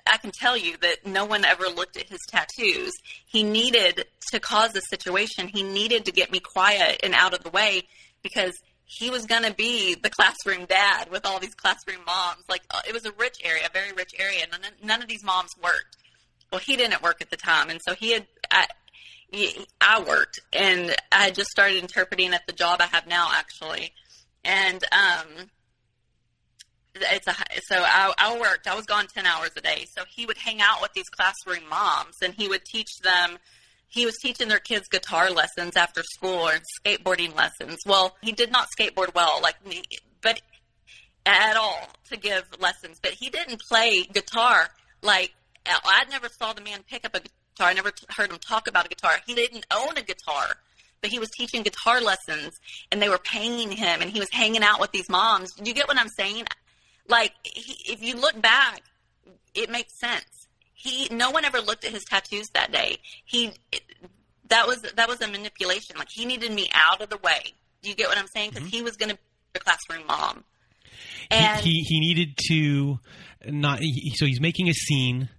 I can tell you that no one ever looked at his tattoos. He needed to cause a situation. He needed to get me quiet and out of the way because he was going to be the classroom dad with all these classroom moms. Like uh, it was a rich area, a very rich area. None, none of these moms worked. Well, he didn't work at the time, and so he had. I, I worked, and I just started interpreting at the job I have now, actually, and um, it's a so I, I worked. I was gone ten hours a day, so he would hang out with these classroom moms, and he would teach them he was teaching their kids guitar lessons after school or skateboarding lessons. Well, he did not skateboard well, like me, but at all to give lessons. But he didn't play guitar like I never saw the man pick up a guitar. I never t- heard him talk about a guitar. He didn't own a guitar, but he was teaching guitar lessons, and they were paying him, and he was hanging out with these moms. Do you get what I'm saying? Like, he, if you look back, it makes sense he no one ever looked at his tattoos that day. He that was that was a manipulation. Like he needed me out of the way. Do you get what I'm saying? Because mm-hmm. he was going to be the classroom mom. And he, he, he needed to not. He, so he's making a scene.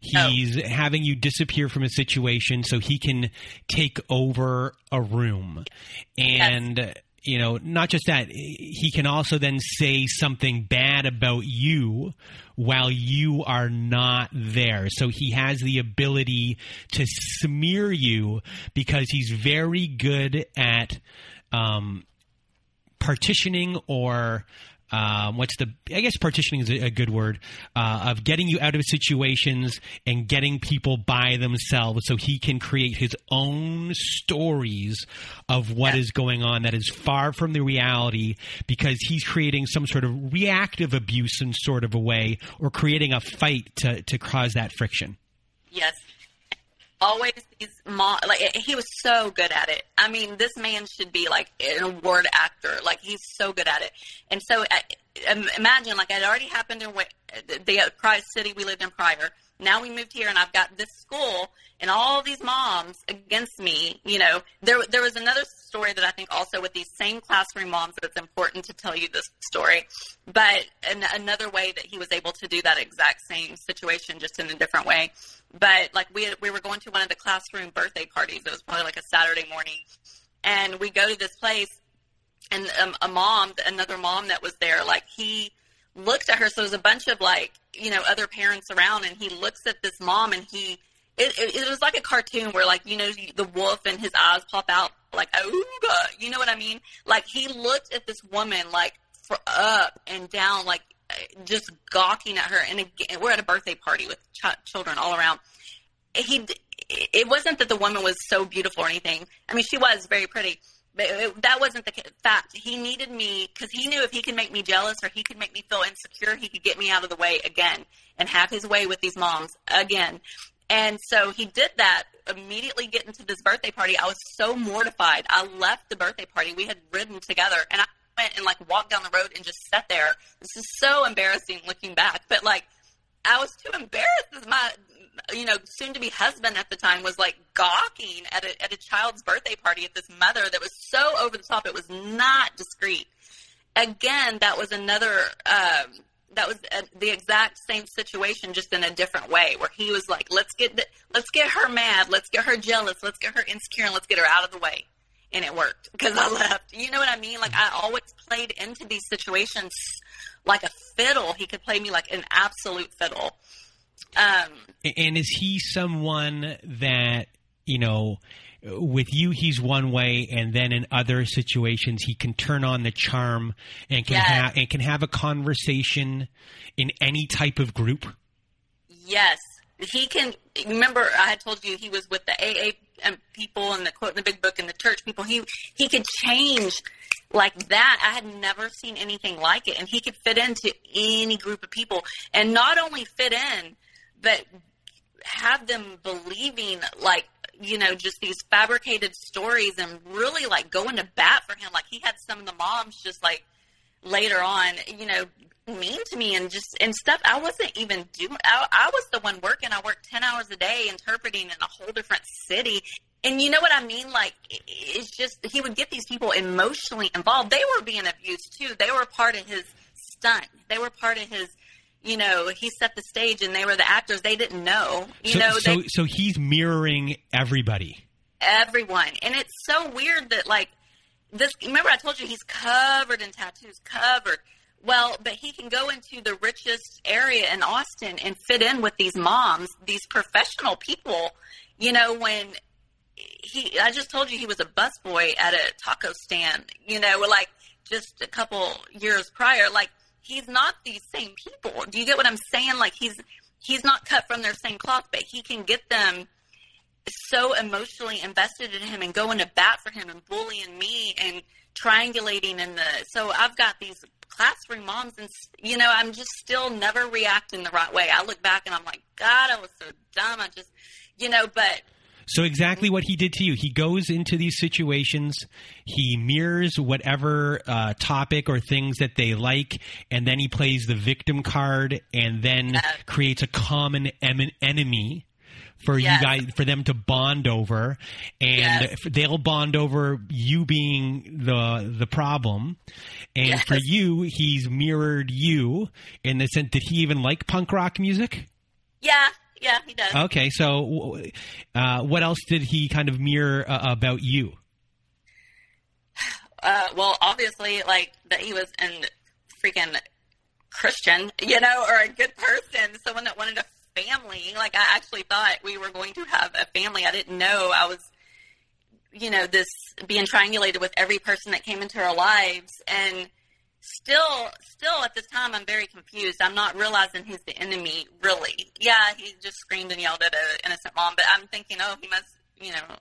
He's oh. having you disappear from a situation so he can take over a room, and. Yes you know, not just that, he can also then say something bad about you while you are not there. So he has the ability to smear you because he's very good at um, partitioning or um, what's the I guess partitioning is a, a good word uh, of getting you out of situations and getting people by themselves so he can create his own stories of what yeah. is going on that is far from the reality because he's creating some sort of reactive abuse in sort of a way or creating a fight to, to cause that friction. Yes, always these mom like eh, he was so good at it. I mean, this man should be like an award actor. Like he's so good at it. And so uh, imagine like it already happened in the prior uh, city we lived in prior. Now we moved here and I've got this school and all these moms against me. You know, there there was another story that I think also with these same classroom moms that's important to tell you this story. But an, another way that he was able to do that exact same situation just in a different way but like we we were going to one of the classroom birthday parties. It was probably like a Saturday morning, and we go to this place, and um, a mom, another mom that was there, like he looks at her. So there's a bunch of like you know other parents around, and he looks at this mom, and he it, it, it was like a cartoon where like you know the wolf and his eyes pop out like ooga, you know what I mean? Like he looked at this woman like for up and down like just gawking at her. And again, we're at a birthday party with ch- children all around. He, it wasn't that the woman was so beautiful or anything. I mean, she was very pretty, it, that wasn't the fact. He needed me because he knew if he could make me jealous or he could make me feel insecure, he could get me out of the way again and have his way with these moms again. And so he did that immediately getting to this birthday party. I was so mortified. I left the birthday party. We had ridden together and I went and like walked down the road and just sat there. This is so embarrassing looking back, but like I was too embarrassed as my you know, soon to be husband at the time was like gawking at a at a child's birthday party at this mother that was so over the top. It was not discreet. Again, that was another. Um, that was a, the exact same situation, just in a different way, where he was like, "Let's get the, let's get her mad, let's get her jealous, let's get her insecure, and let's get her out of the way." And it worked because I left. You know what I mean? Like I always played into these situations like a fiddle. He could play me like an absolute fiddle. Um, and is he someone that you know? With you, he's one way, and then in other situations, he can turn on the charm and can Yes. have and can have a conversation in any type of group. Yes, he can. Remember, I had told you he was with the AA and people and the quote in the big book and the church people. He he could change like that. I had never seen anything like it, and he could fit into any group of people, and not only fit in, but have them believing like you know just these fabricated stories and really like going to bat for him. Like he had some of the moms just like later on, you know, mean to me and just and stuff. I wasn't even doing. I, I was the one working. I worked ten hours a day interpreting in a whole different city. And you know what I mean? Like it's just he would get these people emotionally involved. They were being abused too. They were part of his stunt. They were part of his. You know, he set the stage, and they were the actors. They didn't know. You so, know, so they, so he's mirroring everybody. everyone. And it's so weird that like this remember I told you he's covered in tattoos, covered. Well, but he can go into the richest area in Austin and fit in with these moms, these professional people. You know, when he I just told you he was a busboy at a taco stand, you know, like just a couple years prior. Like he's not these same people. Do you get what I'm saying? Like he's he's not cut from their same cloth, but he can get them so emotionally invested in him and going to bat for him and bullying me and triangulating in the so I've got these classroom moms and you know I'm just still never reacting the right way. I look back and I'm like god I was so dumb. I just you know but So exactly what he did to you. He goes into these situations, he mirrors whatever uh, topic or things that they like, and then he plays the victim card, and then Yes. creates a common em- enemy for Yes. you guys for them to bond over, and Yes. they'll bond over you being the the problem, and Yes. for you, he's mirrored you in the sense. Did he even like punk rock music? yeah, yeah, he does. Okay, so uh, what else did he kind of mirror uh, about you? <sighs> uh, well, obviously, like that he was an freaking Christian, you know, or a good person, someone that wanted a family. Like I actually thought we were going to have a family. I didn't know I was, you know, this being triangulated with every person that came into our lives, and still, still at this time, I'm very confused. I'm not realizing he's the enemy. Really, yeah, he just screamed and yelled at an innocent mom, but I'm thinking, oh, he must, you know,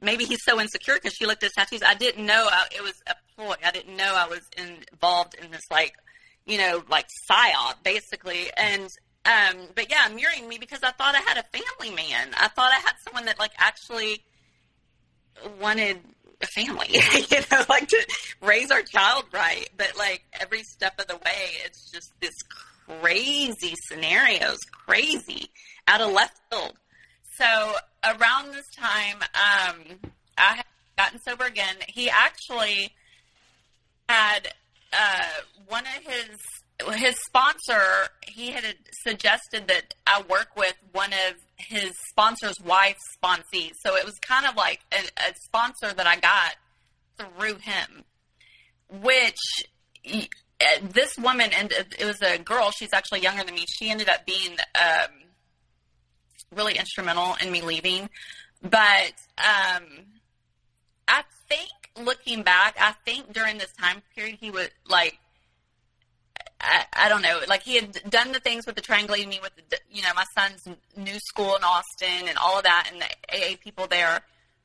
maybe he's so insecure because she looked at his tattoos. I didn't know I, it was a ploy. I didn't know I was involved in this, like, you know, like psyop, basically. And, um, but yeah, mirroring me because I thought I had a family man. I thought I had someone that, like, actually wanted a family, <laughs> you know, <laughs> like to raise our child right. But, like, every step of the way, it's just this crazy scenarios, crazy, out of left field. So around this time, um, I had gotten sober again. He actually had uh, one of his his sponsor. He had suggested that I work with one of his sponsor's wife's sponsees. So it was kind of like a, a sponsor that I got through him, which. uh, This woman, and it was a girl. She's actually younger than me. She ended up being um, really instrumental in me leaving. But um, I think looking back, I think during this time period, he would like. I, I don't know. Like he had done the things with the triangulating me with, the, you know, my son's new school in Austin and all of that, and the AA people there.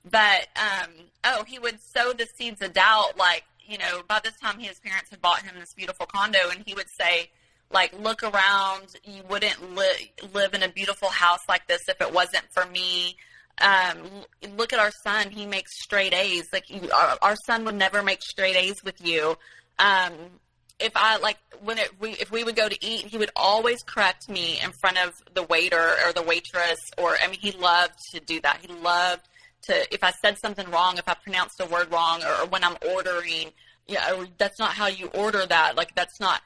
but um, oh, he would sow the seeds of doubt. Like you know, by this time his parents had bought him this beautiful condo, and he would say, like, look around. You wouldn't li- live in a beautiful house like this if it wasn't for me. Um, look at our son. He makes straight A's. Like you, our, our son would never make straight A's with you. Um, if I like when it, we if we would go to eat, he would always correct me in front of the waiter or the waitress. Or I mean, he loved to do that. He loved to if I said something wrong, if I pronounced a word wrong, or, or when I'm ordering, yeah, that's not how you order that. Like that's not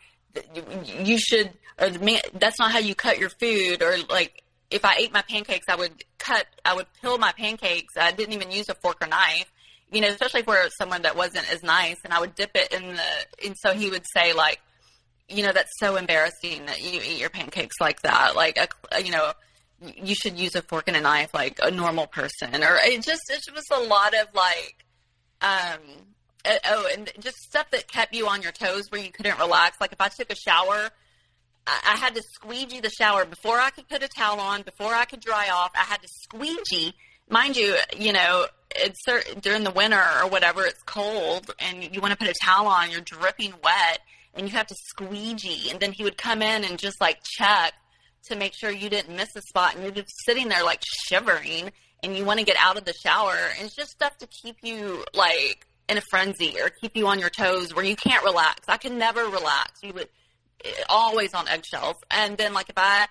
you, you should or the, that's not how you cut your food or like if I ate my pancakes, I would cut, I would peel my pancakes. I didn't even use a fork or knife, you know, especially for someone that wasn't as nice. And I would dip it in the, and so he would say like, you know, that's so embarrassing that you eat your pancakes like that. Like, a, you know, you should use a fork and a knife like a normal person. Or it just, it was a lot of like, um, oh, and just stuff that kept you on your toes where you couldn't relax. Like if I took a shower, I had to squeegee the shower before I could put a towel on, before I could dry off. I had to squeegee. Mind you, you know, it's during the winter or whatever, it's cold and you want to put a towel on, you're dripping wet and you have to squeegee. And then he would come in and just like check to make sure you didn't miss a spot and you're just sitting there like shivering and you want to get out of the shower. And it's just stuff to keep you like in a frenzy or keep you on your toes where you can't relax. I could never relax. You would eh, always on eggshells. And then like if I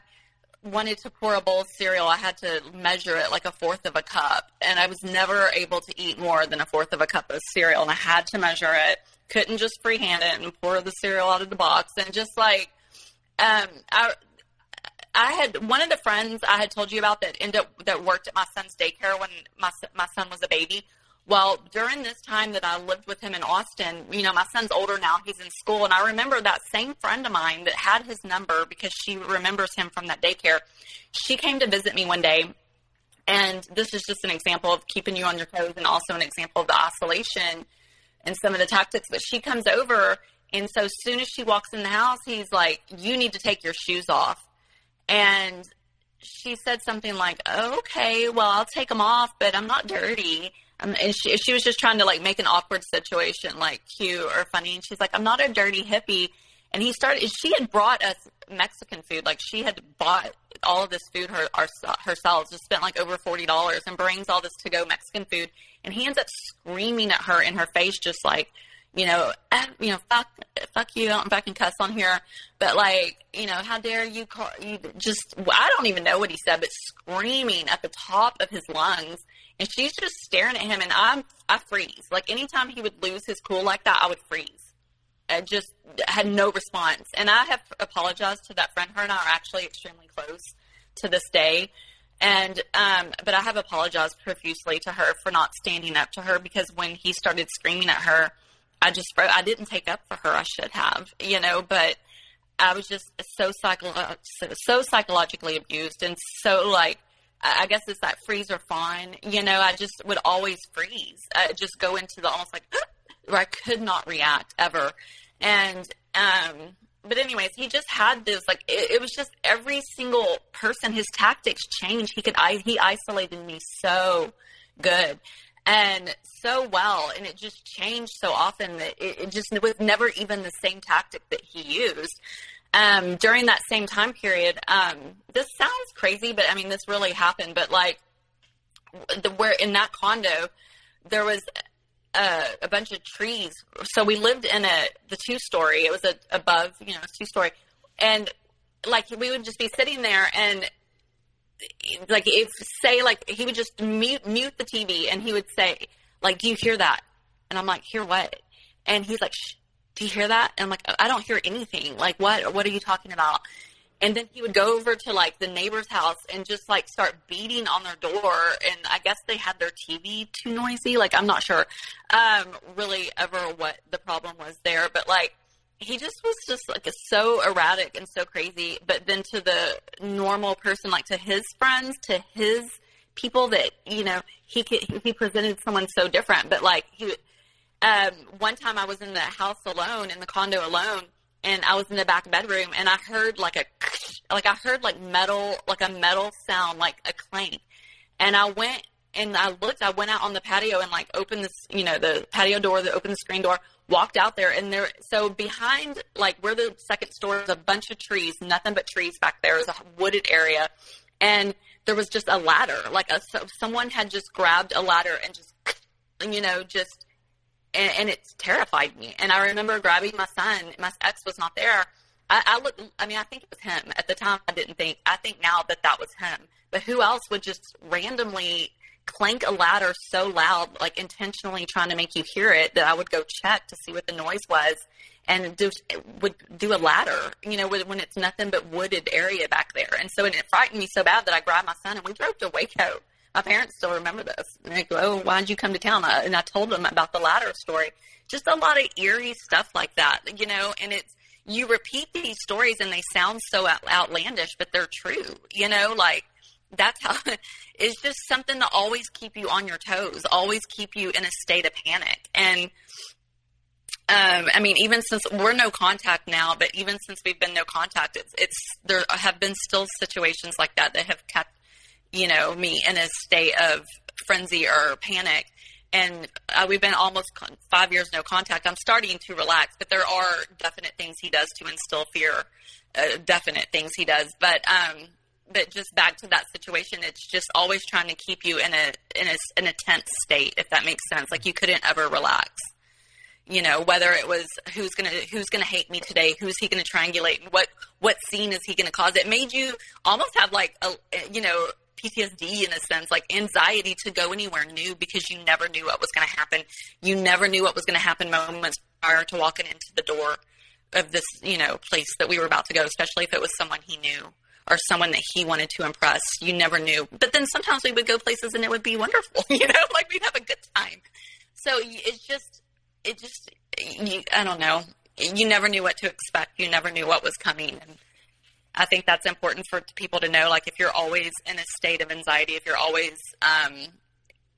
wanted to pour a bowl of cereal, I had to measure it like a fourth of a cup. And I was never able to eat more than a fourth of a cup of cereal. And I had to measure it. Couldn't just freehand it and pour the cereal out of the box. And just like, um, I, I had one of the friends I had told you about that ended up, that worked at my son's daycare when my my son was a baby. Well, during this time that I lived with him in Austin, you know, my son's older now, he's in school, and I remember that same friend of mine that had his number because she remembers him from that daycare. She came to visit me one day, and this is just an example of keeping you on your toes and also an example of the isolation and some of the tactics. But she comes over, and so soon as she walks in the house, he's like, You need to take your shoes off. And she said something like, Okay, well, I'll take them off, but I'm not dirty. Um, and she, she was just trying to like make an awkward situation like cute or funny. And she's like, I'm not a dirty hippie. And he started, she had brought us Mexican food. Like she had bought all of this food her, our, herself, just spent like over $40 and brings all this to go Mexican food. And he ends up screaming at her in her face, just like, you know, you know, fuck, fuck you. I don't know if I can cuss on here, but like, you know, how dare you call you just, I don't even know what he said, but screaming at the top of his lungs and she's just staring at him, and I'm I freeze. Like anytime he would lose his cool like that, I would freeze. I just had no response, and I have apologized to that friend. Her and I are actually extremely close to this day, and um, but I have apologized profusely to her for not standing up to her because when he started screaming at her, I just I didn't take up for her. I should have, you know, but. I was just so psycho so, so psychologically abused and so like I guess it's that freeze or fawn. You know, I just would always freeze. I just go into the almost like <gasps> where I could not react ever. And um but anyways, he just had this like it, it was just every single person his tactics changed. He could I he isolated me so good and so well and it just changed so often that it, it just was never even the same tactic that he used um, during that same time period, um, this sounds crazy, but I mean, this really happened. But like, the, where in that condo, there was a, a bunch of trees. So we lived in a the two story. It was a above, you know, two story, and like we would just be sitting there and like if say like he would just mute mute the TV and he would say like, "Do you hear that?" And I'm like, "Hear what?" And he's like, Shh do you hear that? And I'm like, I don't hear anything. Like, what? What are you talking about? And then he would go over to like the neighbor's house and just like start beating on their door. And I guess they had their TV too noisy. Like, I'm not sure um, really ever what the problem was there. But like, he just was just like so erratic and so crazy. But then to the normal person, like to his friends, to his people that, you know, he could, he presented someone so different. But like, he um, one time I was in the house alone, in the condo alone, and I was in the back bedroom, and I heard like a, <laughs> like I heard like metal, like a metal sound, like a clank, and I went and I looked, I went out on the patio and like opened this, you know, the patio door, the open the screen door, walked out there and there, so behind like where the second store is a bunch of trees, nothing but trees back there is a wooded area. And there was just a ladder, like a, so someone had just grabbed a ladder and just, <laughs> you know, just, and, and it terrified me. And I remember grabbing my son, my ex was not there. I, I look, I mean, I think it was him at the time. I didn't think, I think now that that was him, but who else would just randomly clank a ladder so loud, like intentionally trying to make you hear it, that I would go check to see what the noise was, and do would do a ladder, you know, when it's nothing but wooded area back there. And so and it frightened me so bad that I grabbed my son and we drove to Waco. My parents still remember this. And they go, "Oh, why'd you come to town?" And I told them about the ladder story. Just a lot of eerie stuff like that, you know. And it's you repeat these stories and they sound so outlandish, but they're true, you know, like that's how <laughs> it's just something to always keep you on your toes, always keep you in a state of panic. And um, I mean, even since we're no contact now, but even since we've been no contact, it's, it's there have been still situations like that that have kept you know me in a state of frenzy or panic. And uh, we've been almost five years no contact. I'm starting to relax, but there are definite things he does to instill fear. Uh, definite things he does, but um, but just back to that situation, it's just always trying to keep you in a in a in a tense state, if that makes sense. Like you couldn't ever relax. You know, whether it was who's gonna who's gonna hate me today, who's he gonna triangulate, what what scene is he gonna cause? It made you almost have like a you know PTSD in a sense, like anxiety to go anywhere new because you never knew what was going to happen. You never knew what was going to happen moments prior to walking into the door of this, you know, place that we were about to go, especially if it was someone he knew or someone that he wanted to impress. You never knew. But then sometimes we would go places and it would be wonderful, <laughs> you know, like we'd have a good time. So it's just, it just, you, I don't know. You never knew what to expect. You never knew what was coming. And I think that's important for people to know. Like if you're always in a state of anxiety, if you're always, um,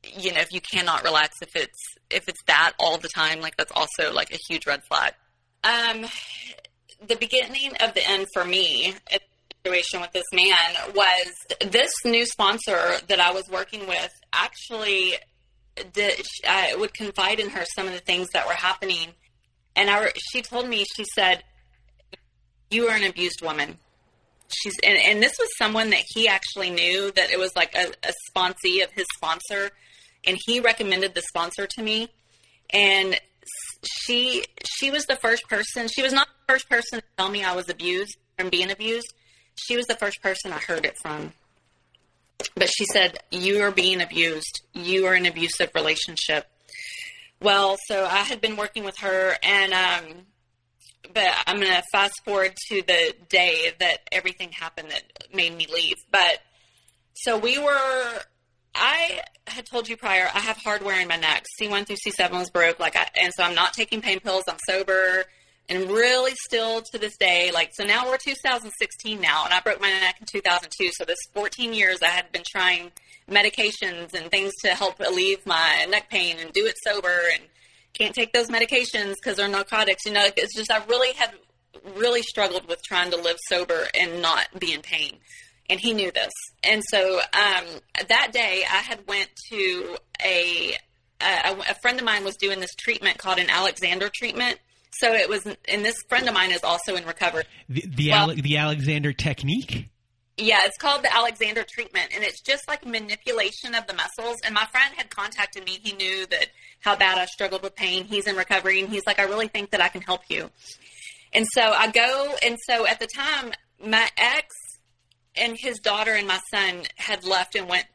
you know, if you cannot relax, if it's if it's that all the time, like that's also like a huge red flag. Um, the beginning of the end for me, situation with this man was this new sponsor that I was working with actually did I would confide in her some of the things that were happening, and I she told me she said, "You are an abused woman." She's and, and this was someone that he actually knew that it was like a, a sponsee of his sponsor, and he recommended the sponsor to me, and she she was the first person. She was not the first person to tell me I was abused and being abused she was the first person I heard it from. But she said, You are being abused. You are in an abusive relationship. Well, so I had been working with her, and, um, but I'm going to fast forward to the day that everything happened that made me leave. But so we were, I had told you prior, I have hardware in my neck. C1 through C7 was broke, like I, and so I'm not taking pain pills. I'm sober and really still to this day, like, so now we're 2016 now, and I broke my neck in 2002. So this 14 years I had been trying medications and things to help alleviate my neck pain and do it sober and can't take those medications because they're narcotics. You know, it's just, I really had really struggled with trying to live sober and not be in pain. And he knew this. And so um, that day I had went to a, a, a friend of mine was doing this treatment called an Alexander treatment so it was, and this friend of mine is also in recovery. The the, well, Ale- the Alexander technique. Yeah, it's called the Alexander treatment, and it's just like manipulation of the muscles. And my friend had contacted me; he knew that how bad I struggled with pain. He's in recovery, and he's like, "I really think that I can help you." And so I go, and so at the time, my ex and his daughter and my son had left and went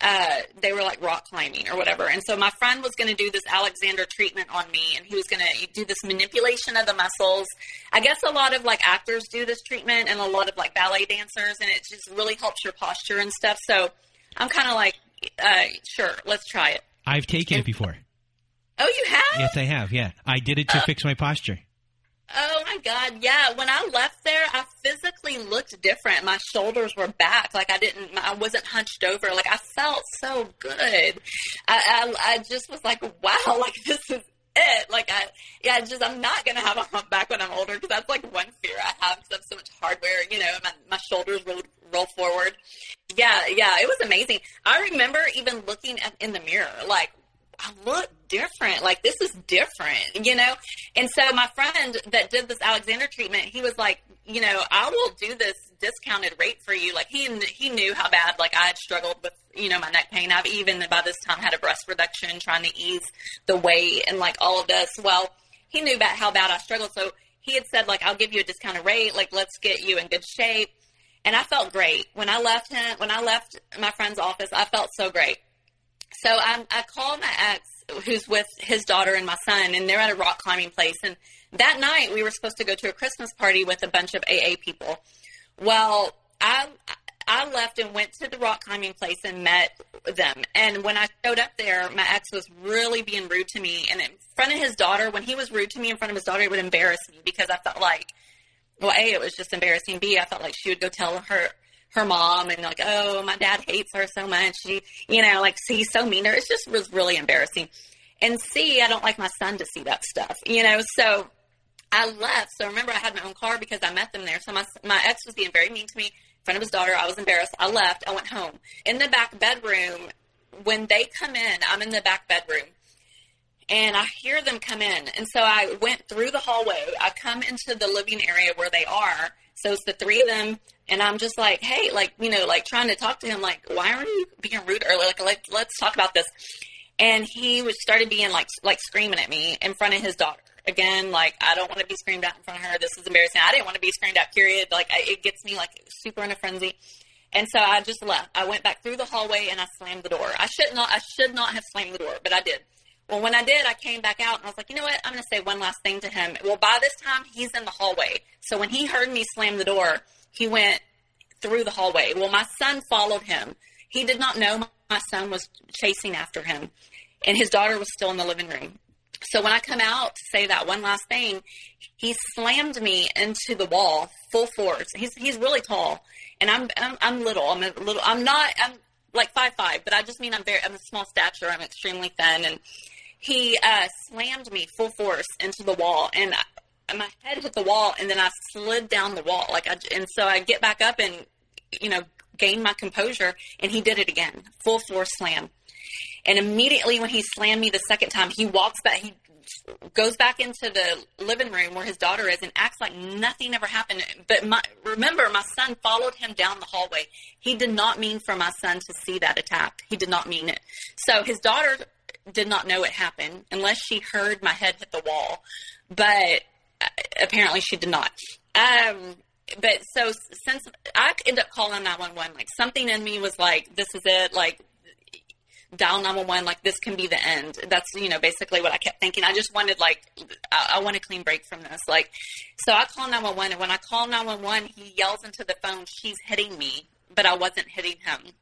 uh, they were like rock climbing or whatever. And so my friend was going to do this Alexander treatment on me, and he was going to do this manipulation of the muscles. I guess a lot of like actors do this treatment, and a lot of like ballet dancers, and it just really helps your posture and stuff. So I'm kind of like, uh, sure, let's try it. I've taken and, it before. Oh, you have? Yes, I have. Yeah, I did it to uh, fix my posture. Oh my God. Yeah. When I left there, I physically looked different. My shoulders were back. Like I didn't, I wasn't hunched over. Like I so good. I, I, I just was like, wow, <laughs> like this is it. Like I, yeah, just, I'm not to have a humpback when I'm older because that's like one fear I have because I have so much hardware, you know, my, my shoulders roll, roll forward. Yeah. Yeah. yeah, it was amazing. I remember even looking at, in the mirror, like, I look different. Like this is different, you know? And so my friend that did this Alexander treatment, he was like, you know, I will do this discounted rate for you. Like he, he knew how bad, like I had struggled with, you know, my neck pain. I've even by this time had a breast reduction trying to ease the weight and like all of this. Well, he knew about how bad I struggled. So he had said like, I'll give you a discounted rate. Like let's get you in good shape. And I felt great when I left him, when I left my friend's office, I felt so great. So I, I called my ex, who's with his daughter and my son, and they're at a rock climbing place. And that night, we were supposed to go to a Christmas party with a bunch of AA people. Well, I I left and went to the rock climbing place and met them. And when I showed up there, my ex was really being rude to me. And in front of his daughter, when he was rude to me in front of his daughter, it would embarrass me because I felt like, well, A, it was just embarrassing. B, I felt like she would go tell her her mom and like, oh, my dad hates her so much. She, you know, like, see, so mean her. It just was really embarrassing. And C, I don't like my son to see that stuff, you know. So I left. So remember, I had my own car because I met them there. So my my ex was being very mean to me front of his daughter. I was embarrassed. I left. I went home. In the back bedroom, when they come in, I'm in the back bedroom and I hear them come in. And so I went through the hallway. I come into the living area where they are. So it's the three of them, and I'm just like, hey, like you know, like trying to talk to him, like, why are you being rude early? Like, like let's talk about this. And he was started being like like screaming at me in front of his daughter. Again, like I don't want to be screamed at in front of her. This is embarrassing. I didn't want to be screamed at. Period. Like I, it gets me like super in a frenzy. And so I just left. I went back through the hallway and I slammed the door. I should not. I should not have slammed the door, but I did. Well, when I did, I came back out and I was like, you know what? I'm going to say one last thing to him. Well, by this time, he's in the hallway. So when he heard me slam the door, he went through the hallway. Well, my son followed him. He did not know my son was chasing after him, and his daughter was still in the living room. So when I come out to say that one last thing, he slammed me into the wall full force. He's he's really tall, and I'm I'm, I'm little. I'm a little. I'm not. I'm like five five, but I just mean I'm very. I'm a small stature. I'm extremely thin, and he uh, slammed me full force into the wall, and I, my head hit the wall, and then I slid down the wall. Like, I, and so I get back up and you know gain my composure, and he did it again, full force slam. And immediately when he slammed me the second time, he walks back. He goes back into the living room where his daughter is and acts like nothing ever happened. But my, remember, my son followed him down the hallway. He did not mean for my son to see that attack. He did not mean it. So his daughter did not know it happened unless she heard my head hit the wall. But uh, apparently she did not. Um, but so since I ended up calling 911, like something in me was like, this is it. Like, dial 911 like this can be the end. That's you know basically what i kept thinking. I just wanted like i, I want a clean break from this. Like so i call 911 and when i call 911 he yells into the phone she's hitting me but i wasn't hitting him.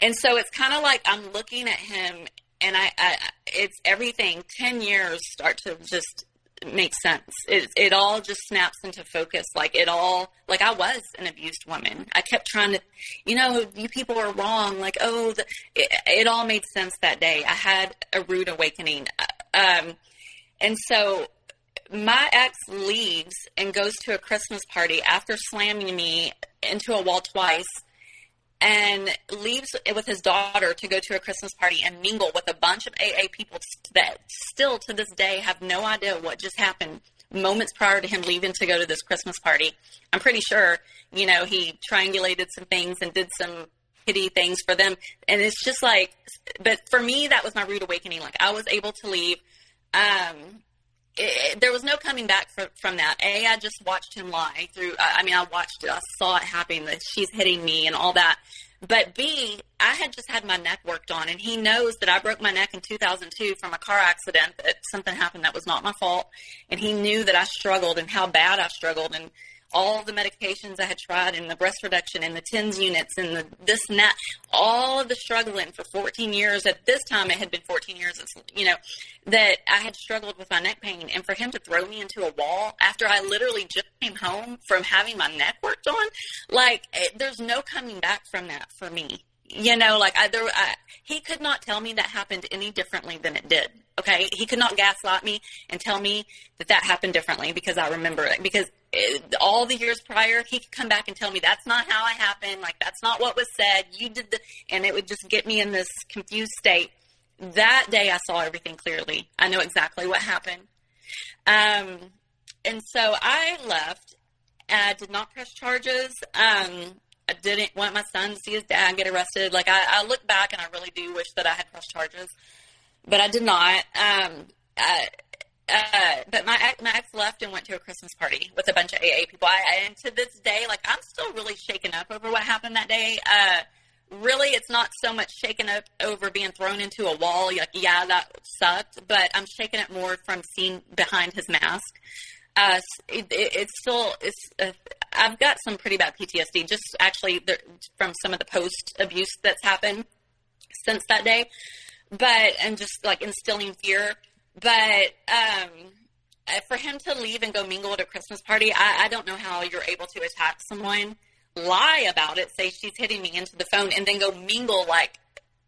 And so it's kind of like i'm looking at him and I, I, it's everything. Ten years start to just make sense. It it all just snaps into focus. Like it all, like I was an abused woman. I kept trying to, you know, you people are wrong. Like oh, the, it, it all made sense that day. I had a rude awakening, um, and so my ex leaves and goes to a Christmas party after slamming me into a wall twice and leaves with his daughter to go to a Christmas party and mingle with a bunch of AA people that still to this day have no idea what just happened moments prior to him leaving to go to this Christmas party. I'm pretty sure, you know, he triangulated some things and did some pity things for them. And it's just like, but for me, that was my rude awakening. Like I was able to leave. Um, it, there was no coming back for, from that. A, I just watched him lie through. I mean, I watched it. I saw it happening. That she's hitting me and all that. But B, I had just had my neck worked on, and he knows that I broke my neck in 2002 from a car accident. That something happened that was not my fault, and he knew that I struggled and how bad I struggled, and all the medications I had tried and the breast reduction and the TENS units and the this and that, all of the struggling for 14 years. At this time, it had been 14 years, you know, that I had struggled with my neck pain. And for him to throw me into a wall after I literally just came home from having my neck worked on, like, it, there's no coming back from that for me. You know, like I, there, I, he could not tell me that happened any differently than it did Okay, he could not gaslight me and tell me that that happened differently because I remember it. Because it, all the years prior, he could come back and tell me that's not how it happened. Like that's not what was said. You did the, and it would just get me in this confused state. That day, I saw everything clearly. I know exactly what happened. Um, and so I left. I did not press charges. Um, I didn't want my son to see his dad get arrested. Like I, I look back and I really do wish that I had pressed charges but I did not. Um, uh, but my ex, my ex left and went to a Christmas party with a bunch of AA people. I, and to this day, like I'm still really shaken up over what happened that day. Uh, really, it's not so much shaken up over being thrown into a wall. Like, yeah, that sucked, but I'm shaken up more from seeing behind his mask. Uh, it, it, it's still it's. Uh, I've got some pretty bad PTSD, just actually from some of the post abuse that's happened since that day but and just like instilling fear. But um, uh, for him to leave and go mingle at a Christmas party, I, I don't know how you're able to attack someone, lie about it, say she's hitting me into the phone, and then go mingle like.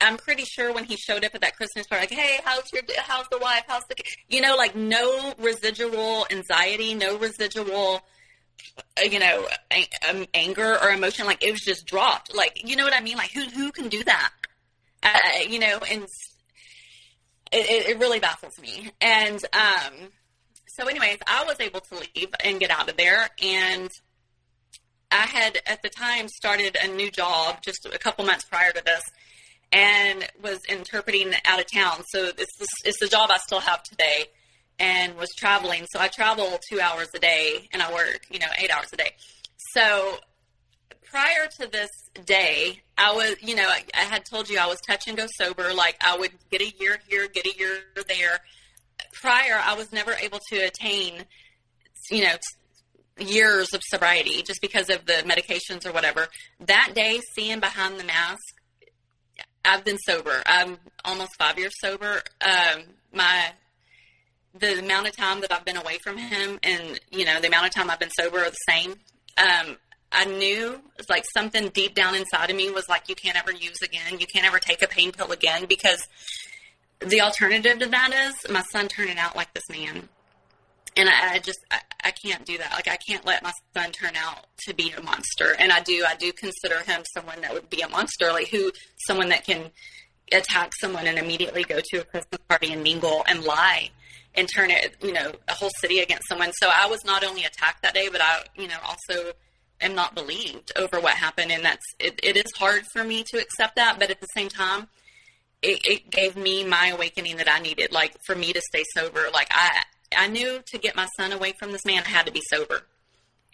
I'm pretty sure when he showed up at that Christmas party, like, hey, how's your, how's the wife, how's the, you know, like no residual anxiety, no residual, you know, um, anger or emotion. Like it was just dropped. Like, you know what I mean? Like who, who can do that? Uh, you know, and it, it really baffles me. And um, so, anyways, I was able to leave and get out of there. And I had at the time started a new job just a couple months prior to this and was interpreting out of town. So it's the, it's the job I still have today and was traveling. So I travel two hours a day and I work, you know, eight hours a day. So prior to this day, I was, you know, I, I, had told you I was touch and go sober. Like I would get a year here, get a year there. Prior, I was never able to attain, you know, years of sobriety just because of the medications or whatever. That day, seeing behind the mask, I've been sober. I'm almost five years sober. Um, my the amount of time that I've been away from him, and you know, the amount of time I've been sober are the same. Um, I knew like something deep down inside of me was like, you can't ever use again. You can't ever take a pain pill again because the alternative to that is my son turning out like this man. And I, I just, I, I can't do that. Like, I can't let my son turn out to be a monster. And I do, I do consider him someone that would be a monster, like who, someone that can attack someone and immediately go to a Christmas party and mingle and lie and turn it, you know, a whole city against someone. So I was not only attacked that day, but I, you know, also am not believed over what happened, and that's it, it is hard for me to accept that. But at the same time, it, it gave me my awakening that I needed, like for me to stay sober. Like I I knew to get my son away from this man, I had to be sober.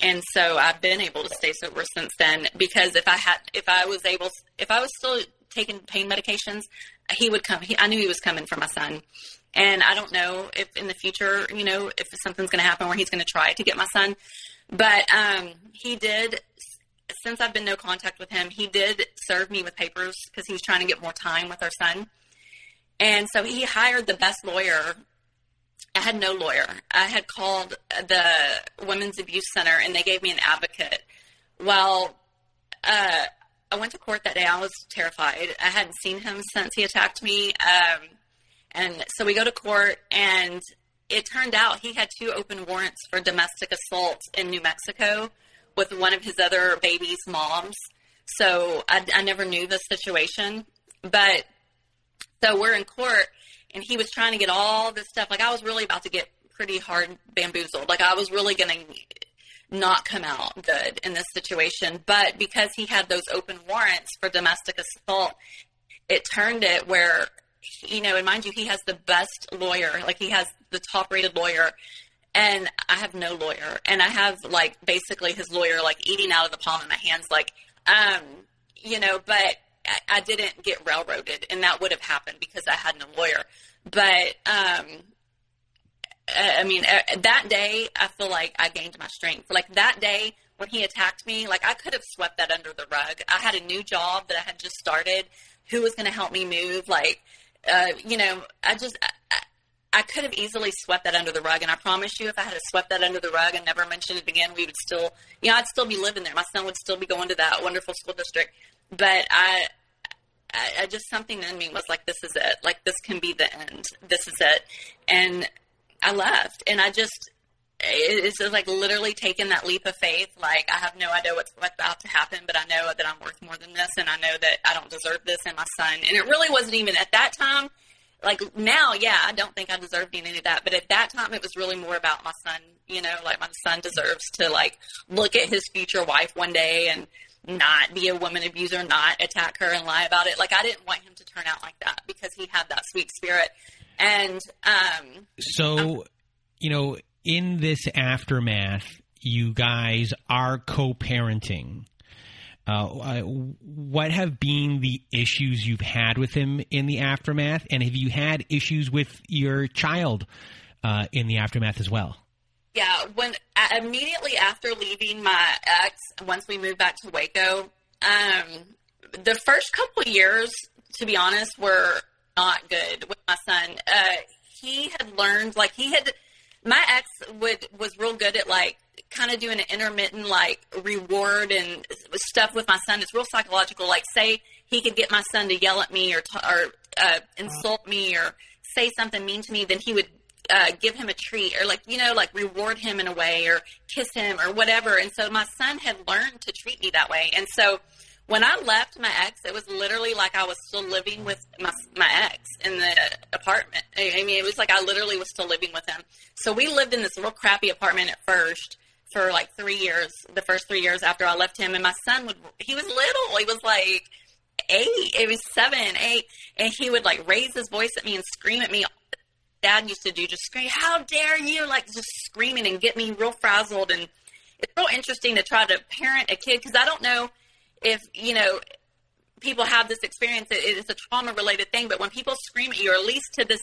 And so I've been able to stay sober since then because if I had, if I was able, if I was still taking pain medications, he would come. He, I knew he was coming for my son. And I don't know if in the future, you know, if something's going to happen where he's going to try to get my son. But um, he did, since I've been no contact with him, he did serve me with papers because he was trying to get more time with our son. And so he hired the best lawyer. I had no lawyer. I had called the Women's Abuse Center and they gave me an advocate. Well, uh, I went to court that day. I was terrified. I hadn't seen him since he attacked me. Um, and so we go to court and it turned out he had two open warrants for domestic assault in New Mexico with one of his other baby's moms. So I, I never knew the situation. But so we're in court, and he was trying to get all this stuff. Like I was really about to get pretty hard bamboozled. Like I was really going to not come out good in this situation. But because he had those open warrants for domestic assault, it turned it where you know, and mind you, he has the best lawyer. Like he has the top rated lawyer. And I have no lawyer. And I have like basically his lawyer like eating out of the palm of my hands, like, um, you know, but I, I didn't get railroaded and that would have happened because I had no lawyer. But, um, I mean, uh, that day, I feel like I gained my strength. Like that day when he attacked me, like I could have swept that under the rug. I had a new job that I had just started. Who was going to help me move? Like, uh, you know, I just, I, I could have easily swept that under the rug. And I promise you, if I had swept that under the rug and never mentioned it again, we would still, you know, I'd still be living there. My son would still be going to that wonderful school district. But I, I, I just something in me was like, this is it. Like this can be the end. This is it. And I left, and I just it's just like literally taking that leap of faith. Like I have no idea what's, what's about to happen, but I know that I'm worth more than this, and I know that I don't deserve this and my son. And it really wasn't even at that time. Like now, yeah, I don't think I deserved any of that, but at that time, it was really more about my son. You know, like my son deserves to like look at his future wife one day and not be a woman abuser, not attack her and lie about it. Like I didn't want him to turn out like that because he had that sweet spirit. And um, so, you know, in this aftermath, you guys are co-parenting. Uh, what have been the issues you've had with him in the aftermath, and have you had issues with your child uh, in the aftermath as well? Yeah, when immediately after leaving my ex, once we moved back to Waco, um, the first couple years, to be honest, were not good with my son. Uh, he had learned, like he had, my ex would was real good at like kind of doing an intermittent like reward and stuff with my son. It's real psychological. Like say he could get my son to yell at me or t- or uh, insult me or say something mean to me, then he would uh, give him a treat or like you know like reward him in a way or kiss him or whatever and so my son had learned to treat me that way and so when i left my ex it was literally like i was still living with my, my ex in the apartment. I mean it was like i literally was still living with him. So we lived in this real crappy apartment at first for like three years the first three years after i left him. And my son would he was little. He was like eight. It was seven eight. And he would like raise his voice at me and scream at me. Dad used to do, just scream, "How dare you!" Like just screaming and get me real frazzled. And it's real interesting to try to parent a kid because I don't know if you know people have this experience. It is a trauma related thing, but when people scream at you, or at least to this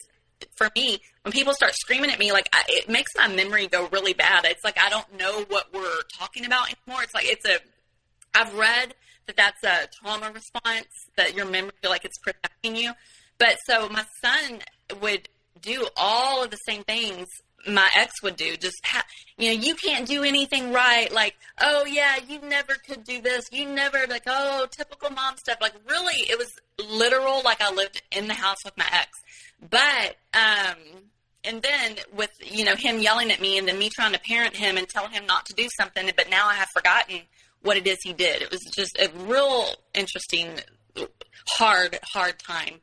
for me, when people start screaming at me, like I, it makes my memory go really bad. It's like I don't know what we're talking about anymore. It's like it's a. I've read that that's a trauma response that your memory like it's protecting you. But so my son would do all of the same things my ex would do. Just, ha- you know, you can't do anything right. Like, oh yeah, you never could do this. You never like, oh, typical mom stuff. Like, really, it was literal. Like, I lived in the house with my ex. But, um, and then with you know him yelling at me, and then me trying to parent him and tell him not to do something, but now I have forgotten what it is he did. It was just a real interesting, hard, hard time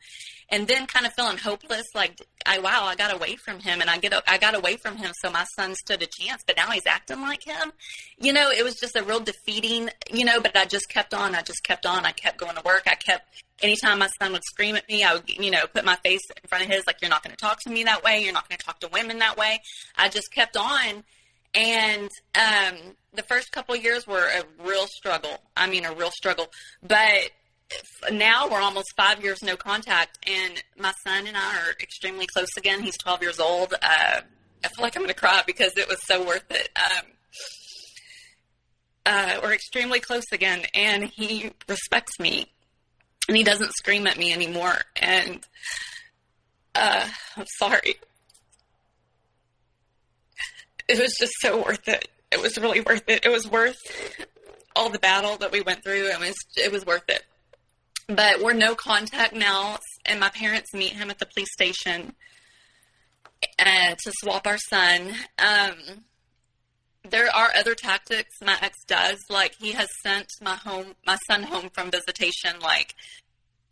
and then kind of feeling hopeless like I wow I got away from him and I get I got away from him so my son stood a chance but now he's acting like him. You know it was just a real defeating you know but I just kept on I just kept on. I kept going to work. I kept anytime my son would scream at me I would you know put my face in front of his like you're not going to talk to me that way. You're not going to talk to women that way. I just kept on. And um the first couple years were a real struggle. I mean a real struggle. But now we're almost five years no contact, and my son and I are extremely close again. He's 12 years old. Uh, I feel like I'm going to cry because it was so worth it. Um, uh, we're extremely close again, and he respects me, and he doesn't scream at me anymore. And uh, I'm sorry. It was just so worth it. It was really worth it. It was worth all the battle that we went through. It was it was worth it but we're no contact now, and my parents meet him at the police station uh, to swap our son. Um, there are other tactics my ex does. Like he has sent my home, my son home from visitation. Like,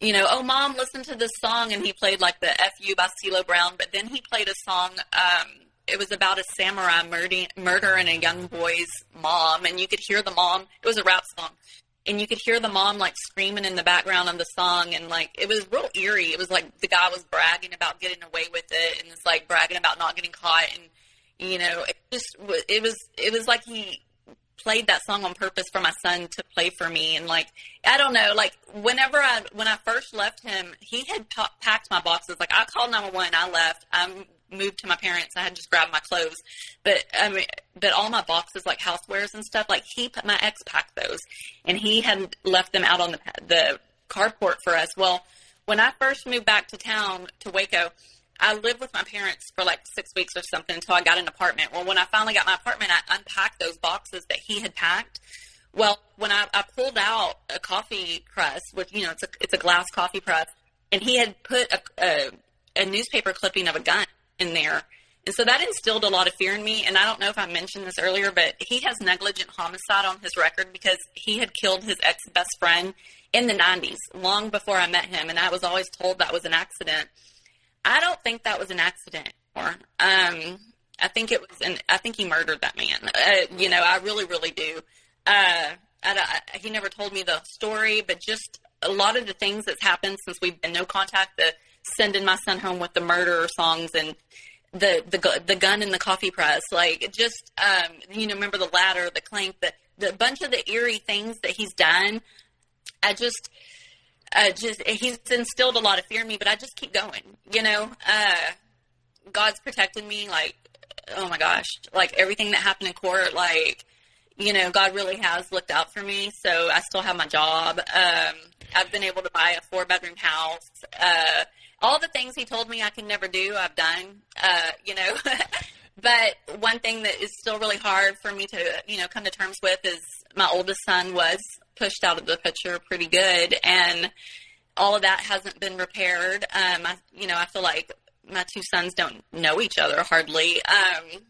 you know, oh mom, listen to this song, and he played like the "Fu" by CeeLo Brown. But then he played a song. Um, it was about a samurai murdering, murdering a young boy's mom, and you could hear the mom. It was a rap song and you could hear the mom like screaming in the background of the song and like it was real eerie. It was like the guy was bragging about getting away with it and it's like bragging about not getting caught and you know it just it was it was like he played that song on purpose for my son to play for me and like i don't know like whenever i when i first left him he had p- packed my boxes. Like i called 911 i left i'm moved to my parents, I had just grabbed my clothes. But I mean, but all my boxes, like housewares and stuff, like he, put my ex packed those, and he had left them out on the the carport for us. Well, when I first moved back to town to Waco, I lived with my parents for like six weeks or something until I got an apartment. Well, when I finally got my apartment, I unpacked those boxes that he had packed. Well, when I, I pulled out a coffee press, which you know it's a it's a glass coffee press, and he had put a, a, a newspaper clipping of a gun in there, and so that instilled a lot of fear in me. And I don't know if I mentioned this earlier, but he has negligent homicide on his record because he had killed his ex best friend in the 90s, long before I met him. And I was always told that was an accident. I don't think that was an accident. Or, um, I think it was, and I think he murdered that man. Uh, you know, I really, really do. Uh, I, I, he never told me the story, but just a lot of the things that's happened since we've been no contact, the sending my son home with the murder songs and the the the gun in the coffee press, like just um, you know, remember the ladder, the clank, the the bunch of the eerie things that he's done. I just, uh, just he's instilled a lot of fear in me, but I just keep going. You know, uh, God's protected me. Like, oh my gosh, like everything that happened in court, like you know, God really has looked out for me. So I still have my job. Um, I've been able to buy a four bedroom house. Uh, all the things he told me I can never do, I've done, uh, you know. <laughs> but one thing that is still really hard for me to, you know, come to terms with is my oldest son was pushed out of the picture pretty good. And all of that hasn't been repaired. Um, I, you know, I feel like my two sons don't know each other hardly. Um,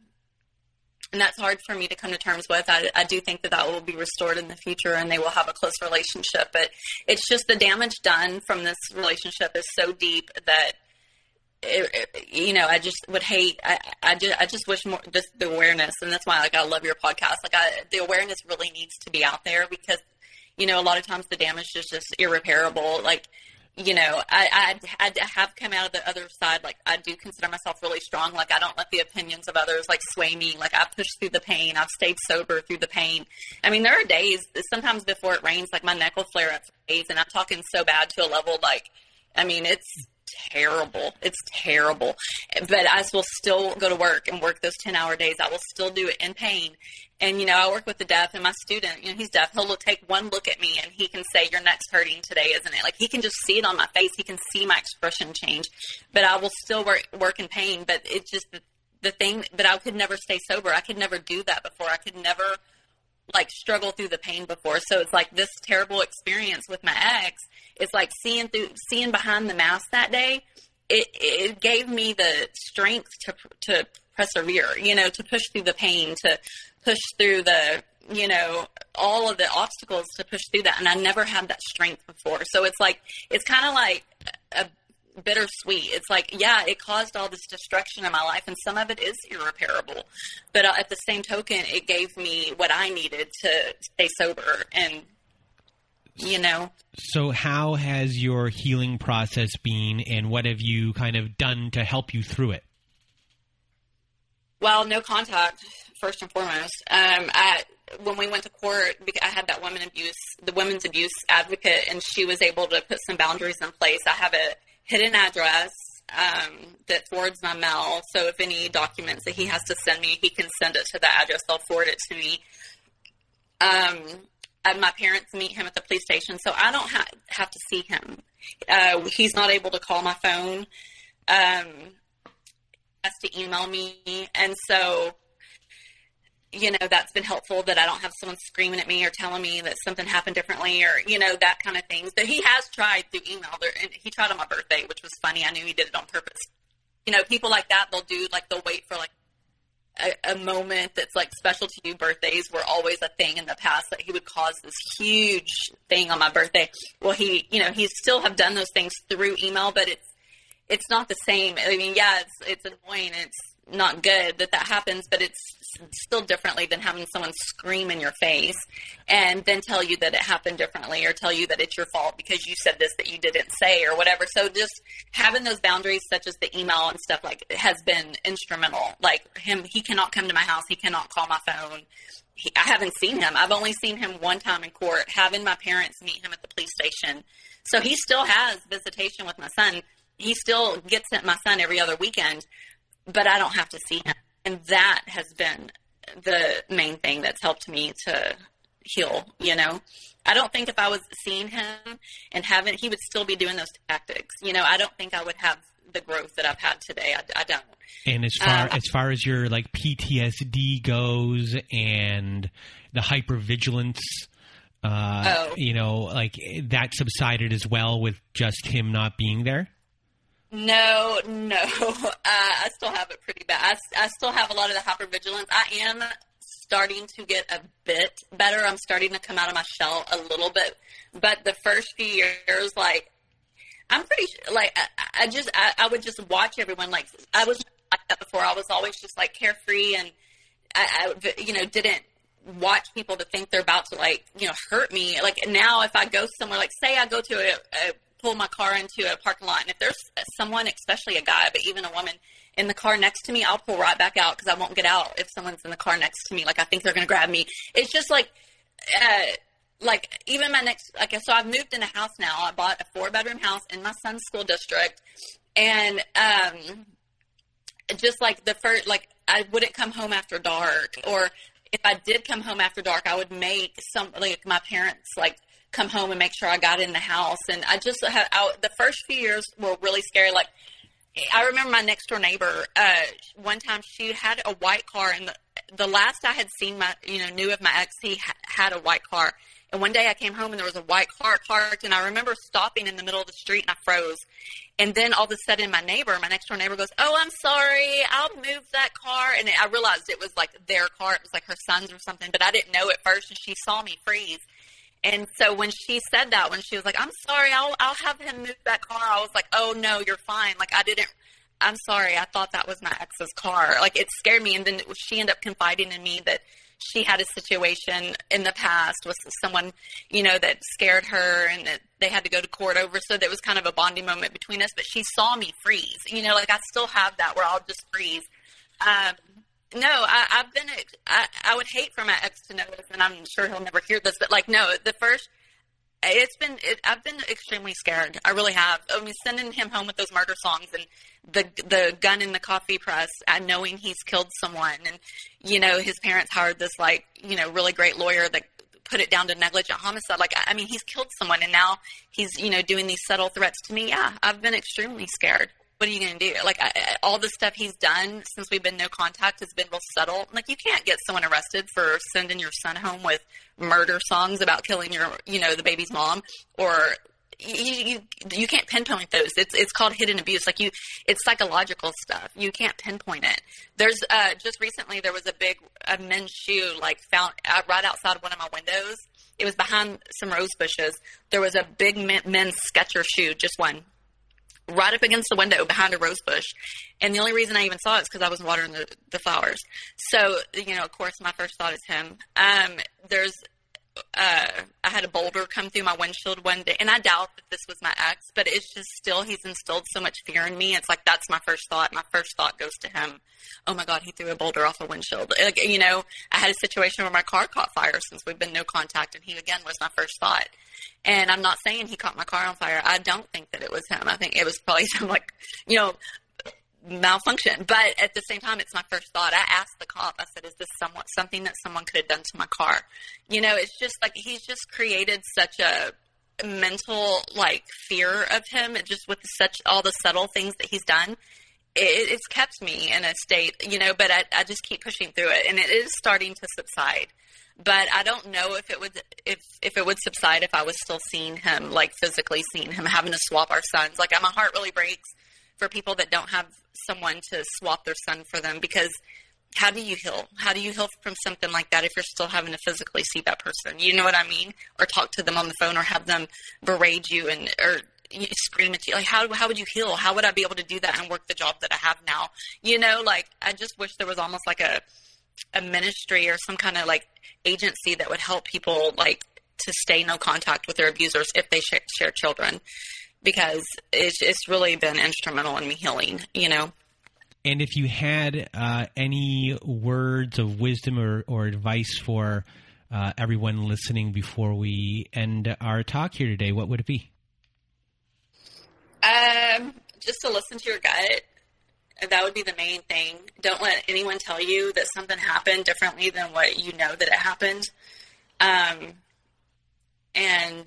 and that's hard for me to come to terms with. I, I, do think that that will be restored in the future, and they will have a close relationship. But it's just the damage done from this relationship is so deep that. It, it, you know, I just would hate. I, I just, I just wish more just the awareness, and that's why, like, I love your podcast. Like, I, the awareness really needs to be out there because, you know, a lot of times the damage is just irreparable. Like, you know, I, I, I have come out of the other side. Like, I do consider myself really strong. Like, I don't let the opinions of others, like, sway me. Like, I push through the pain. I've stayed sober through the pain. I mean, there are days, sometimes before it rains, like, my neck will flare up days, and I'm talking so bad to a level, like, I mean, it's terrible. It's terrible. But I will still go to work and work those 10 hour days. I will still do it in pain. And, you know, I work with the deaf and my student, you know, he's deaf. He'll take one look at me and he can say, your neck's hurting today, isn't it? Like he can just see it on my face. He can see my expression change, but I will still work, work in pain. But it's just the, the thing that I could never stay sober. I could never do that before. I could never like struggle through the pain before. So it's like this terrible experience with my ex. It's like seeing through, seeing behind the mask that day. It, it gave me the strength to, to persevere, you know, to push through the pain, to push through the, you know, all of the obstacles to push through that. And I never had that strength before. So it's like, it's kind of like a bittersweet. It's like, yeah, it caused all this destruction in my life, and some of it is irreparable. But uh, at the same token, it gave me what I needed to stay sober and you know. So, how has your healing process been, and what have you kind of done to help you through it? Well, no contact first and foremost. Um, I, when we went to court, I had that women abuse, the women's abuse advocate, and she was able to put some boundaries in place. I have a hidden address um, that forwards my mail. So if any documents that he has to send me, he can send it to that address. They'll forward it to me. Um, my parents meet him at the police station, so I don't ha- have to see him. Uh, he's not able to call my phone. Um, has to email me, and so you know, that's been helpful that I don't have someone screaming at me or telling me that something happened differently or, you know, that kind of things. But he has tried through email. There, and he tried on my birthday, which was funny. I knew he did it on purpose. You know, people like that, they'll do, like, they'll wait for, like, a, a moment that's, like, special to you. Birthdays were always a thing in the past that he would cause this huge thing on my birthday. Well, he, you know, he still have done those things through email, but it's, it's not the same. I mean, yeah, it's, it's annoying. It's, not good that that happens, but it's still differently than having someone scream in your face and then tell you that it happened differently or tell you that it's your fault because you said this that you didn't say or whatever. So just having those boundaries, such as the email and stuff like, has been instrumental. Like him, he cannot come to my house. He cannot call my phone. He, I haven't seen him. I've only seen him one time in court, having my parents meet him at the police station. So he still has visitation with my son. He still gets at my son every other weekend but I don't have to see him. And that has been the main thing that's helped me to heal, you know. I don't think if I was seeing him and having, he would still be doing those tactics. You know, I don't think I would have the growth that I've had today. I, I don't. And as far um, as far as your like PTSD goes and the hypervigilance Uh, Oh. You know, like that subsided as well with just him not being there. No, no. <laughs> Uh, I still have it pretty bad. I still have a lot of the hypervigilance. I am starting to get a bit better. I'm starting to come out of my shell a little bit. But the first few years, like, I'm pretty sure, like, I, I just, I, I would just watch everyone. Like, I was like that before. I was always just, like, carefree and I, I, you know, didn't watch people to think they're about to, like, you know, hurt me. Like, now if I go somewhere, like, say I go to a, a pull my car into a parking lot, and if there's someone, especially a guy, but even a woman, in the car next to me, I'll pull right back out because I won't get out if someone's in the car next to me. Like I think they're going to grab me. It's just like, uh, like even my next, like so I've moved in a house now. I bought a four bedroom house in my son's school district, and um, just like the first, like I wouldn't come home after dark, or if I did come home after dark, I would make some like my parents like come home and make sure I got in the house. And I just had I, the first few years were really scary. Like I remember my next door neighbor. Uh, one time she had a white car, and the the last I had seen my you know knew of my ex, he ha- had a white car. And one day I came home and there was a white car parked, and I remember stopping in the middle of the street and I froze. And then all of a sudden, my neighbor, my next door neighbor, goes, "Oh, I'm sorry, I'll move that car." And I realized it was like their car; it was like her son's or something. But I didn't know at first, and she saw me freeze. And so when she said that, when she was like, "I'm sorry, I'll I'll have him move that car," I was like, "Oh no, you're fine." Like I didn't. I'm sorry. I thought that was my ex's car. Like it scared me, and then she ended up confiding in me that she had a situation in the past with someone, you know, that scared her, and that they had to go to court over. So that was kind of a bonding moment between us. But she saw me freeze. You know, like I still have that where I'll just freeze. Um, no, I, I've been. I, I would hate for my ex to know this, and I'm sure he'll never hear this. But like, no, the first. It's been. It, I've been extremely scared. I really have. I mean, sending him home with those murder songs and the the gun in the coffee press, and knowing he's killed someone, and you know his parents hired this like you know really great lawyer that put it down to negligent homicide. Like, I mean, he's killed someone, and now he's you know doing these subtle threats to me. Yeah, I've been extremely scared what are you going to do? Like I, all the stuff he's done since we've been no contact has been real subtle. Like you can't get someone arrested for sending your son home with murder songs about killing your, you know, the baby's mom, or you you, you can't pinpoint those. It's it's called hidden abuse. Like you, it's psychological stuff. You can't pinpoint it. There's uh, just recently there was a big a men's shoe like found uh, right outside one of my windows. It was behind some rose bushes. There was a big men, men's Sketcher shoe, just one, right up against the window behind a rose bush. And the only reason I even saw it is because I was watering the, the flowers. So, you know, of course, my first thought is him. Um, there's, uh, I had a boulder come through my windshield one day, and I doubt that this was my ex, but it's just still, he's instilled so much fear in me. It's like that's my first thought. My first thought goes to him. Oh my God, he threw a boulder off a windshield. Like, you know, I had a situation where my car caught fire since we've been no contact, and he again was my first thought. And I'm not saying he caught my car on fire. I don't think that it was him. I think it was probably <laughs> some like, you know, malfunction. But at the same time, it's my first thought. I asked the cop. I said, "Is this somewhat something that someone could have done to my car?" You know, it's just like he's just created such a mental like fear of him. It just with such all the subtle things that he's done. It, it's kept me in a state, you know, but I, I just keep pushing through it, and it is starting to subside. But I don't know if it would if if it would subside if I was still seeing him, like physically seeing him, having to swap our sons. Like my heart really breaks for people that don't have someone to swap their son for them because how do you heal? How do you heal from something like that if you're still having to physically see that person? You know what I mean? Or talk to them on the phone or have them berate you and or scream at you. Like how how would you heal? How would I be able to do that and work the job that I have now? You know, like I just wish there was almost like a a ministry or some kind of like agency that would help people like to stay no contact with their abusers if they share, share children because it's it's really been instrumental in me healing you know? And if you had uh, any words of wisdom or, or advice for uh, everyone listening before we end our talk here today, what would it be? um just to listen to your gut. That would be the main thing. Don't let anyone tell you that something happened differently than what you know that it happened. Um and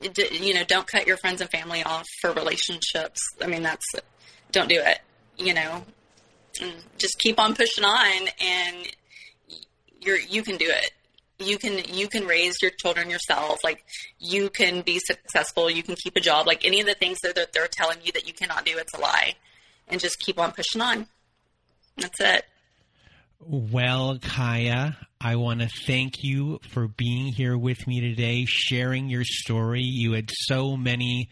you know don't cut your friends and family off for relationships. I mean that's don't do it you know. Mm, just keep on pushing on and you're you can do it. You can you can raise your children yourself. Like you can be successful. You can keep a job. Like any of the things that they're, they're telling you that you cannot do it's a lie. And just keep on pushing on. That's it well kaya i want to thank you for being here with me today sharing your story. You had so many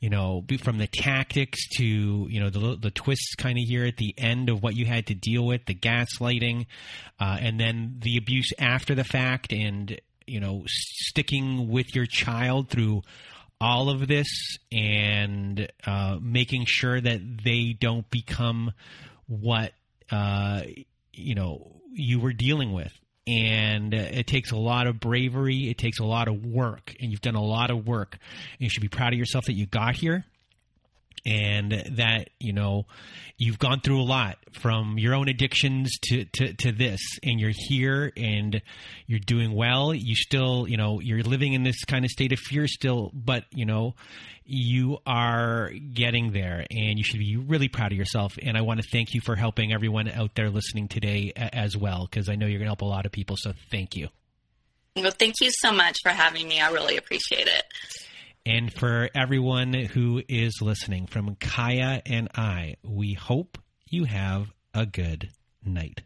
you know, from the tactics to you know the the twists kind of here at the end of what you had to deal with, the gaslighting, uh, and then the abuse after the fact, and you know, sticking with your child through all of this and uh, making sure that they don't become what uh, you know you were dealing with and uh, it takes a lot of bravery. It takes a lot of work, and you've done a lot of work. And you should be proud of yourself that you got here, and that you know you've gone through a lot from your own addictions to, to, to this and you're here and you're doing well. You still you know you're living in this kind of state of fear still but you know you are getting there and you should be really proud of yourself. And i want to thank you for helping everyone out there listening today as well because i know you're going to help a lot of people so thank you. Well thank you so much for having me. I really appreciate it and for everyone who is listening, from Kaya and I, we hope you have a good night.